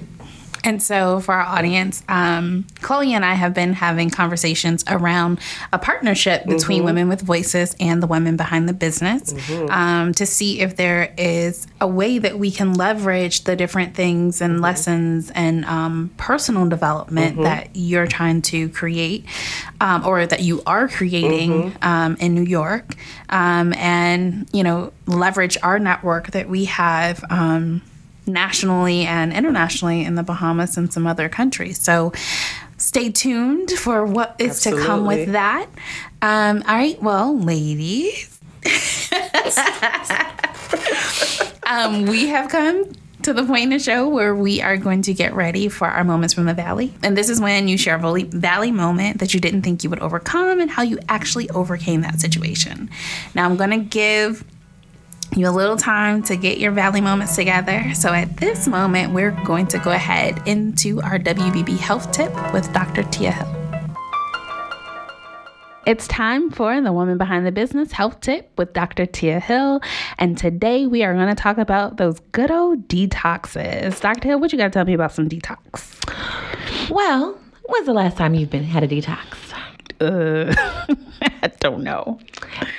And so, for our audience, um, Chloe and I have been having conversations around a partnership between mm-hmm. Women with Voices and the women behind the business mm-hmm. um, to see if there is a way that we can leverage the different things and mm-hmm. lessons and um, personal development mm-hmm. that you're trying to create um, or that you are creating mm-hmm. um, in New York um, and, you know, leverage our network that we have nationally and internationally in the Bahamas and some other countries. So stay tuned for what is Absolutely. to come with that. Um, all right, well, ladies, um, we have come to the point in the show where we are going to get ready for our moments from the valley. And this is when you share a valley moment that you didn't think you would overcome and how you actually overcame that situation. Now, I'm going to give you a little time to get your valley moments together. So at this moment, we're going to go ahead into our WBB health tip with Dr. Tia Hill. It's time for the Woman Behind the Business Health Tip with Dr. Tia Hill. And today we are going to talk about those good old detoxes. Dr. Hill, what you got to tell me about some detox? Well, when's the last time you've been had a detox? Uh, I don't know.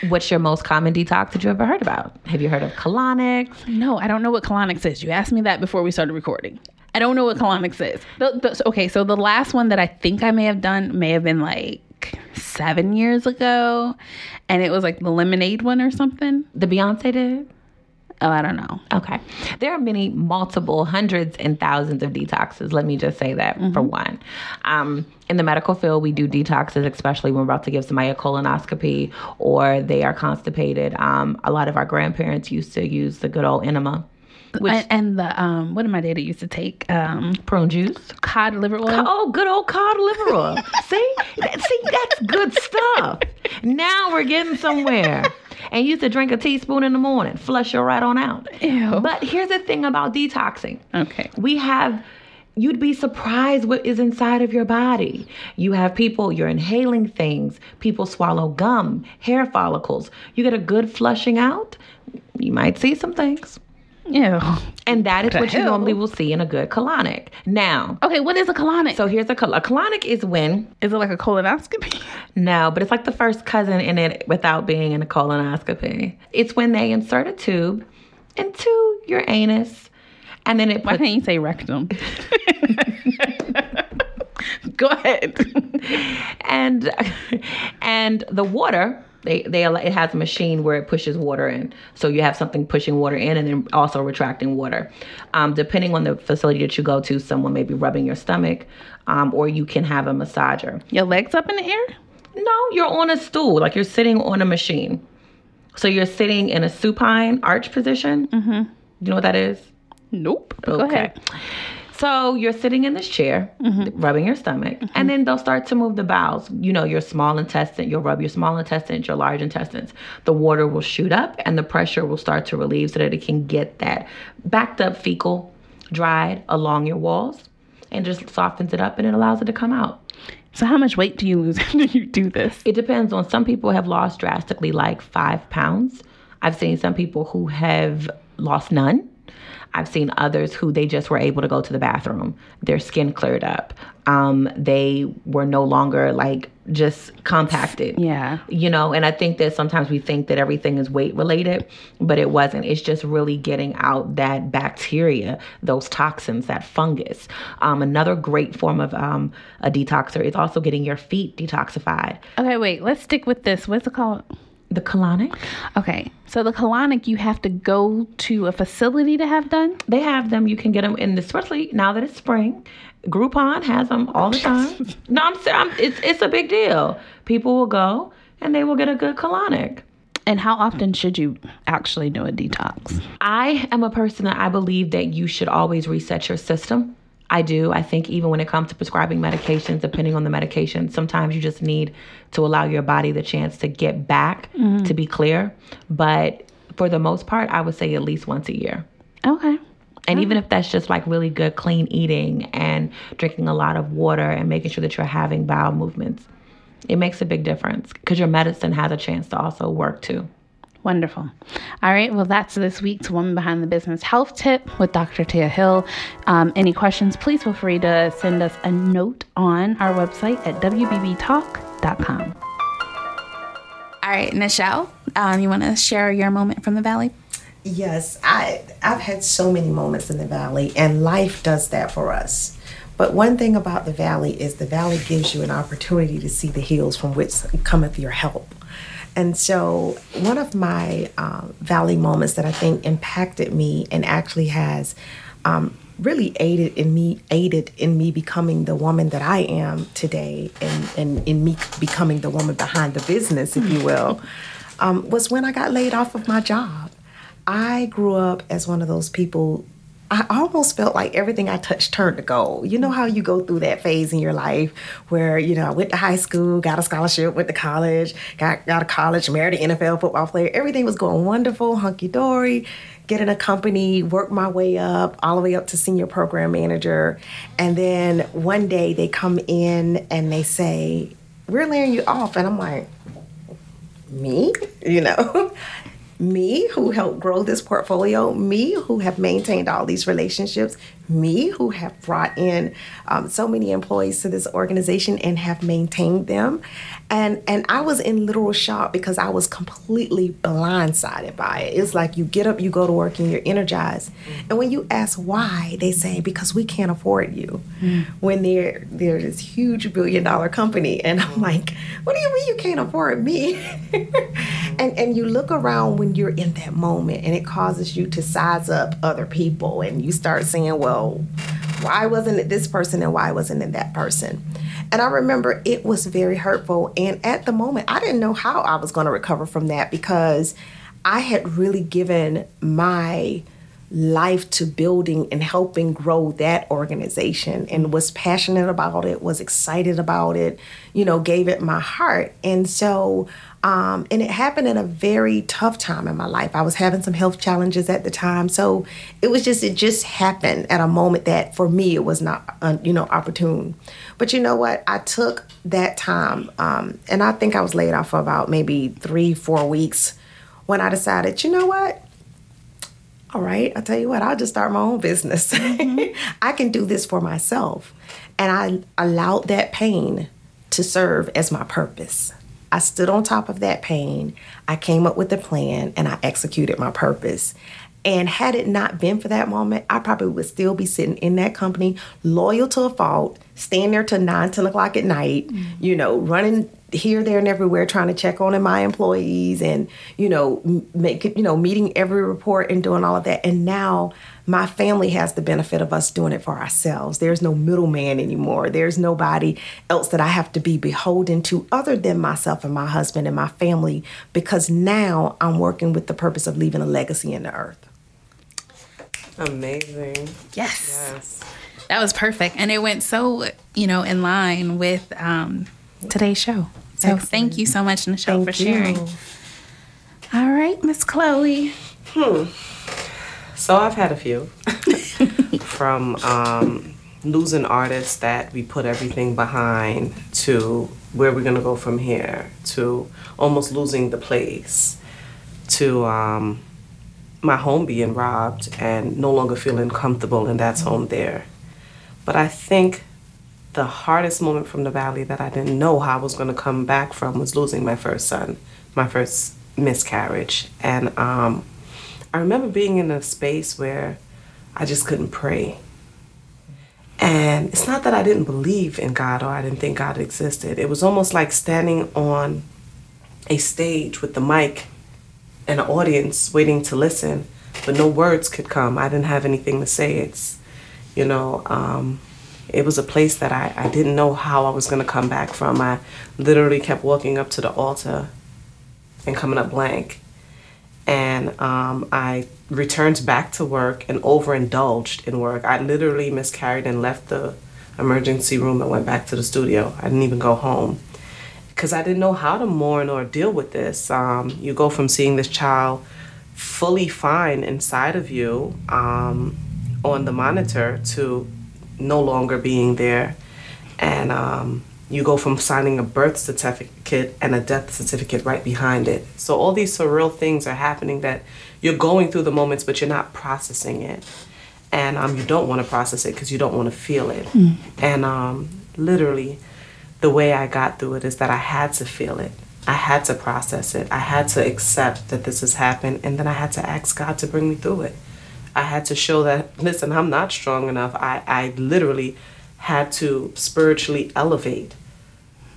What's your most common detox that you ever heard about? Have you heard of colonics? No, I don't know what colonics is. You asked me that before we started recording. I don't know what colonics is. The, the, okay, so the last one that I think I may have done may have been like seven years ago, and it was like the lemonade one or something. The Beyonce did. Oh, I don't know. Okay. There are many, multiple, hundreds and thousands of detoxes. Let me just say that mm-hmm. for one. Um, in the medical field, we do detoxes, especially when we're about to give somebody a colonoscopy or they are constipated. Um, a lot of our grandparents used to use the good old enema. Which, and, and, the um, what did my daddy used to take? Um, prune juice, cod liver oil. Oh, good old cod liver oil. see, that, see, that's good stuff. Now we're getting somewhere and used to drink a teaspoon in the morning, flush her right on out. Ew. But here's the thing about detoxing. Okay. We have you'd be surprised what is inside of your body. You have people, you're inhaling things, people swallow gum, hair follicles. You get a good flushing out, you might see some things. Yeah. And that is what hell? you normally will see in a good colonic. Now, okay, what is a colonic? So here's a, col- a colonic is when is it like a colonoscopy? No, but it's like the first cousin in it without being in a colonoscopy. It's when they insert a tube into your anus, and then it. Puts- Why can't you say rectum? Go ahead. and and the water they they it has a machine where it pushes water in, so you have something pushing water in and then also retracting water. Um, depending on the facility that you go to, someone may be rubbing your stomach, um, or you can have a massager. Your legs up in the air? No, you're on a stool, like you're sitting on a machine. So you're sitting in a supine arch position. Mm-hmm. You know what that is? Nope. Okay. So you're sitting in this chair, mm-hmm. rubbing your stomach, mm-hmm. and then they'll start to move the bowels. You know, your small intestine, you'll rub your small intestines, your large intestines. The water will shoot up and the pressure will start to relieve so that it can get that backed up fecal dried along your walls and just softens it up and it allows it to come out. So how much weight do you lose when you do this? It depends on some people have lost drastically like five pounds. I've seen some people who have lost none. I've seen others who they just were able to go to the bathroom. Their skin cleared up. Um, they were no longer like just compacted. Yeah. You know, and I think that sometimes we think that everything is weight related, but it wasn't. It's just really getting out that bacteria, those toxins, that fungus. Um, another great form of um, a detoxer is also getting your feet detoxified. Okay, wait, let's stick with this. What's it called? The colonic. Okay. So the colonic, you have to go to a facility to have done? They have them. You can get them in, especially now that it's spring. Groupon has them all the time. no, I'm, I'm it's it's a big deal. People will go and they will get a good colonic. And how often should you actually do a detox? I am a person that I believe that you should always reset your system. I do. I think even when it comes to prescribing medications, depending on the medication, sometimes you just need to allow your body the chance to get back mm-hmm. to be clear. But for the most part, I would say at least once a year. Okay. And even if that's just like really good clean eating and drinking a lot of water and making sure that you're having bowel movements, it makes a big difference because your medicine has a chance to also work too. Wonderful. All right. Well, that's this week's Woman Behind the Business Health Tip with Dr. Tia Hill. Um, any questions, please feel free to send us a note on our website at wbbtalk.com. All right, Nichelle, um, you want to share your moment from the Valley? Yes, I I've had so many moments in the valley and life does that for us. But one thing about the valley is the valley gives you an opportunity to see the hills from which cometh your help. And so, one of my um, valley moments that I think impacted me and actually has um, really aided in me aided in me becoming the woman that I am today, and, and in me becoming the woman behind the business, if you will, um, was when I got laid off of my job. I grew up as one of those people. I almost felt like everything I touched turned to gold. You know how you go through that phase in your life where, you know, I went to high school, got a scholarship, went to college, got, got a college, married an NFL football player. Everything was going wonderful, hunky dory, get in a company, work my way up, all the way up to senior program manager. And then one day they come in and they say, We're laying you off. And I'm like, Me? You know? Me who helped grow this portfolio, me who have maintained all these relationships, me who have brought in um, so many employees to this organization and have maintained them. And, and I was in literal shock because I was completely blindsided by it. It's like you get up, you go to work, and you're energized. And when you ask why, they say, because we can't afford you. When they're, they're this huge billion dollar company. And I'm like, what do you mean you can't afford me? and, and you look around when you're in that moment and it causes you to size up other people and you start saying, well, why wasn't it this person and why wasn't it that person? And I remember it was very hurtful. And at the moment, I didn't know how I was going to recover from that because I had really given my life to building and helping grow that organization and was passionate about it, was excited about it, you know, gave it my heart. And so, um, and it happened in a very tough time in my life. I was having some health challenges at the time. So it was just, it just happened at a moment that for me, it was not, uh, you know, opportune. But you know what? I took that time, um, and I think I was laid off for about maybe three, four weeks when I decided, you know what? all right, I'll tell you what, I'll just start my own business. I can do this for myself. And I allowed that pain to serve as my purpose. I stood on top of that pain. I came up with a plan and I executed my purpose. And had it not been for that moment, I probably would still be sitting in that company, loyal to a fault, staying there till 9, 10 o'clock at night, mm-hmm. you know, running here, there, and everywhere, trying to check on my employees and, you know, make you know, meeting every report and doing all of that. And now my family has the benefit of us doing it for ourselves. There's no middleman anymore. There's nobody else that I have to be beholden to other than myself and my husband and my family because now I'm working with the purpose of leaving a legacy in the earth. Amazing. Yes. Yes. That was perfect. And it went so, you know, in line with um, today's show. So thank you so much, Nichelle, Thank for you. sharing. All right, Miss Chloe. Hmm. So I've had a few from um, losing artists that we put everything behind to where we're gonna go from here to almost losing the place to um, my home being robbed and no longer feeling comfortable in that's home there. But I think the hardest moment from the valley that I didn't know how I was going to come back from was losing my first son, my first miscarriage. And um, I remember being in a space where I just couldn't pray. And it's not that I didn't believe in God or I didn't think God existed. It was almost like standing on a stage with the mic and an audience waiting to listen, but no words could come. I didn't have anything to say. It's, you know, um, it was a place that I, I didn't know how I was going to come back from. I literally kept walking up to the altar and coming up blank. And um, I returned back to work and overindulged in work. I literally miscarried and left the emergency room and went back to the studio. I didn't even go home because I didn't know how to mourn or deal with this. Um, you go from seeing this child fully fine inside of you um, on the monitor to no longer being there. And um, you go from signing a birth certificate and a death certificate right behind it. So all these surreal things are happening that you're going through the moments, but you're not processing it. And um, you don't want to process it because you don't want to feel it. Mm. And um, literally, the way I got through it is that I had to feel it. I had to process it. I had to accept that this has happened. And then I had to ask God to bring me through it. I had to show that, listen, I'm not strong enough. I, I literally had to spiritually elevate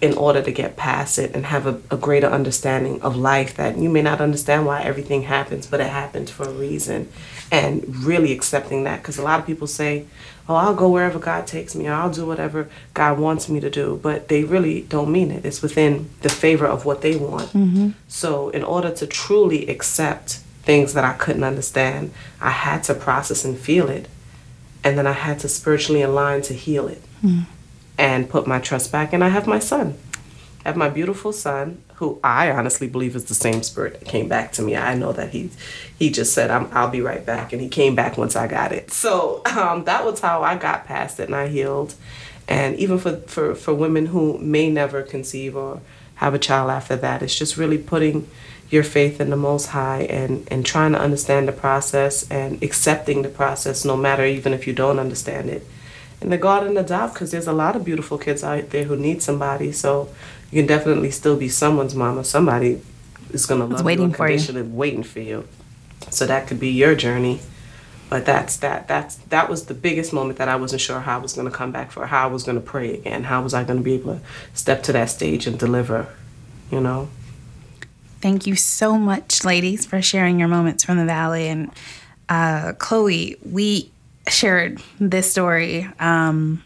in order to get past it and have a, a, greater understanding of life that you may not understand why everything happens, but it happens for a reason. And really accepting that because a lot of people say, oh, I'll go wherever God takes me or I'll do whatever God wants me to do, but they really don't mean it. It's within the favor of what they want. Mm-hmm. So, in order to truly accept things that I couldn't understand, I had to process and feel it. And then I had to spiritually align to heal it mm. and put my trust back. And I have my son. I have my beautiful son, who I honestly believe is the same spirit that came back to me. I know that he he just said, I'm, I'll be right back. And he came back once I got it. So um, that was how I got past it and I healed. And even for, for, for women who may never conceive or have a child after that, it's just really putting your faith in the Most High and, and trying to understand the process and accepting the process, no matter even if you don't understand it. And the God and adopt, because there's a lot of beautiful kids out there who need somebody. So you can definitely still be someone's mama. Somebody is going to love waiting you for you. waiting for you. So that could be your journey. But that's that that's that was the biggest moment that I wasn't sure how I was going to come back for, how I was going to pray again, how was I going to be able to step to that stage and deliver, you know. Thank you so much, ladies, for sharing your moments from the valley. And uh, Chloe, we shared this story. Um,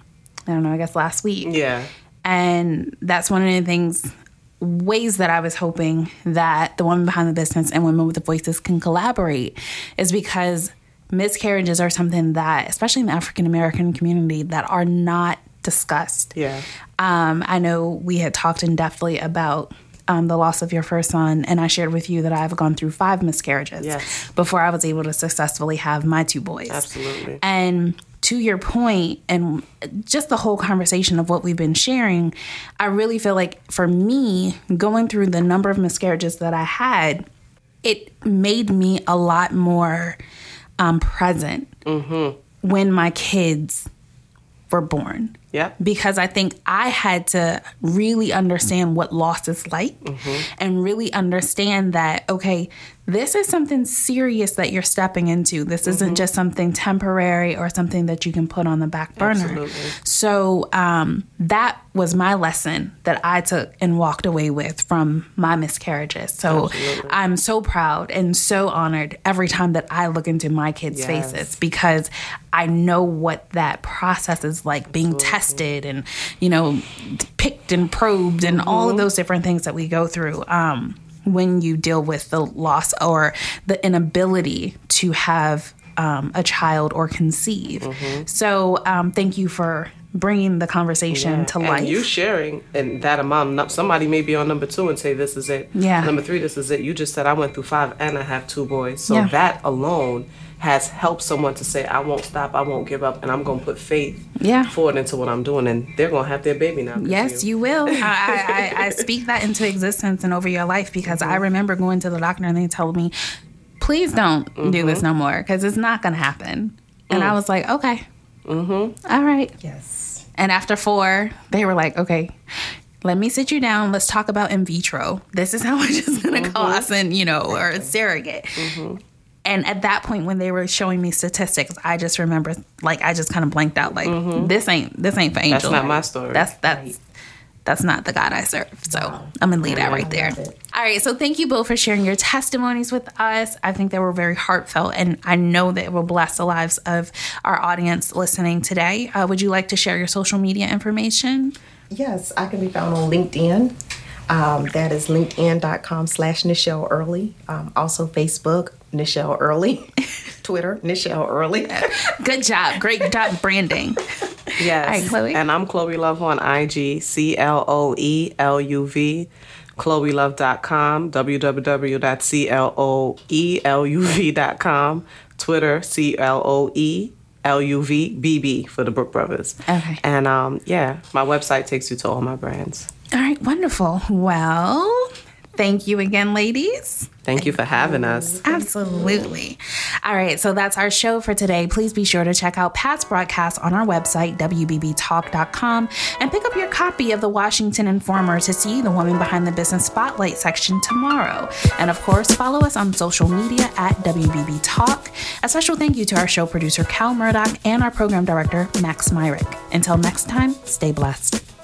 I don't know. I guess last week. Yeah. And that's one of the things, ways that I was hoping that the woman behind the business and women with the voices can collaborate, is because miscarriages are something that, especially in the African American community, that are not discussed. Yeah. Um, I know we had talked in depthly about um, the loss of your first son, and I shared with you that I've gone through five miscarriages yes. before I was able to successfully have my two boys. Absolutely. And to your point, and just the whole conversation of what we've been sharing, I really feel like for me, going through the number of miscarriages that I had, it made me a lot more um, present mm-hmm. when my kids were born. Yeah. Because I think I had to really understand what loss is like mm-hmm. and really understand that, okay, this is something serious that you're stepping into. This mm-hmm. isn't just something temporary or something that you can put on the back burner. Absolutely. So um, that was my lesson that I took and walked away with from my miscarriages. So Absolutely. I'm so proud and so honored every time that I look into my kids' yes. faces because I know what that process is like being Absolutely. tested and, you know, picked and probed and mm-hmm. all of mm-hmm. those different things that we go through. Um, when you deal with the loss or the inability to have um, a child or conceive. Mm-hmm. So, um, thank you for bringing the conversation yeah. to and life. You sharing and that amount. Somebody may be on number two and say, "This is it." Yeah. Number three, this is it. You just said I went through five and I have two boys. So yeah. that alone has helped someone to say, I won't stop, I won't give up, and I'm going to put faith yeah. forward into what I'm doing, and they're going to have their baby now. Yes, you. you, will. I, I, I, speak that into existence and over your life because mm-hmm. I remember going to the doctor and they told me, please don't mm-hmm. do this no more because it's not going to happen. And mm. I was like, okay. Mm-hmm. All right. Yes. And after four, they were like, okay, let me sit you down. Let's talk about in vitro. This is how much it's going to mm-hmm. cost, and you know, or a surrogate. Mm-hmm and at that point when they were showing me statistics i just remember like i just kind of blanked out like mm-hmm. this ain't this ain't for angels. that's not my story that's that's that's not the God I serve. So I'm gonna leave that right there. All right. So thank you both for sharing your testimonies with us. I think they were very heartfelt, and I know that it will bless the lives of our audience listening today. Uh, would you like to share your social media information? Yes, I can be found on LinkedIn. Um, that is linkedin.com slash Nichelle Early. Um, also Facebook, Nichelle Early. Twitter, Nichelle Early. Good job. Great job branding. Yes. All right, Chloe. And I'm Chloe Love on IG, C L O E L U V. ChloeLove.com, www.cloeluv.com, Twitter, C L O E L U V B B for the Brook Brothers. Okay. And um, yeah, my website takes you to all my brands. All right. Wonderful. Well, thank you again, ladies. Thank you for having us. Absolutely. All right, so that's our show for today. Please be sure to check out Pat's broadcast on our website, WBBTalk.com, and pick up your copy of the Washington Informer to see the Woman Behind the Business Spotlight section tomorrow. And of course, follow us on social media at WBB Talk. A special thank you to our show producer, Cal Murdoch, and our program director, Max Myrick. Until next time, stay blessed.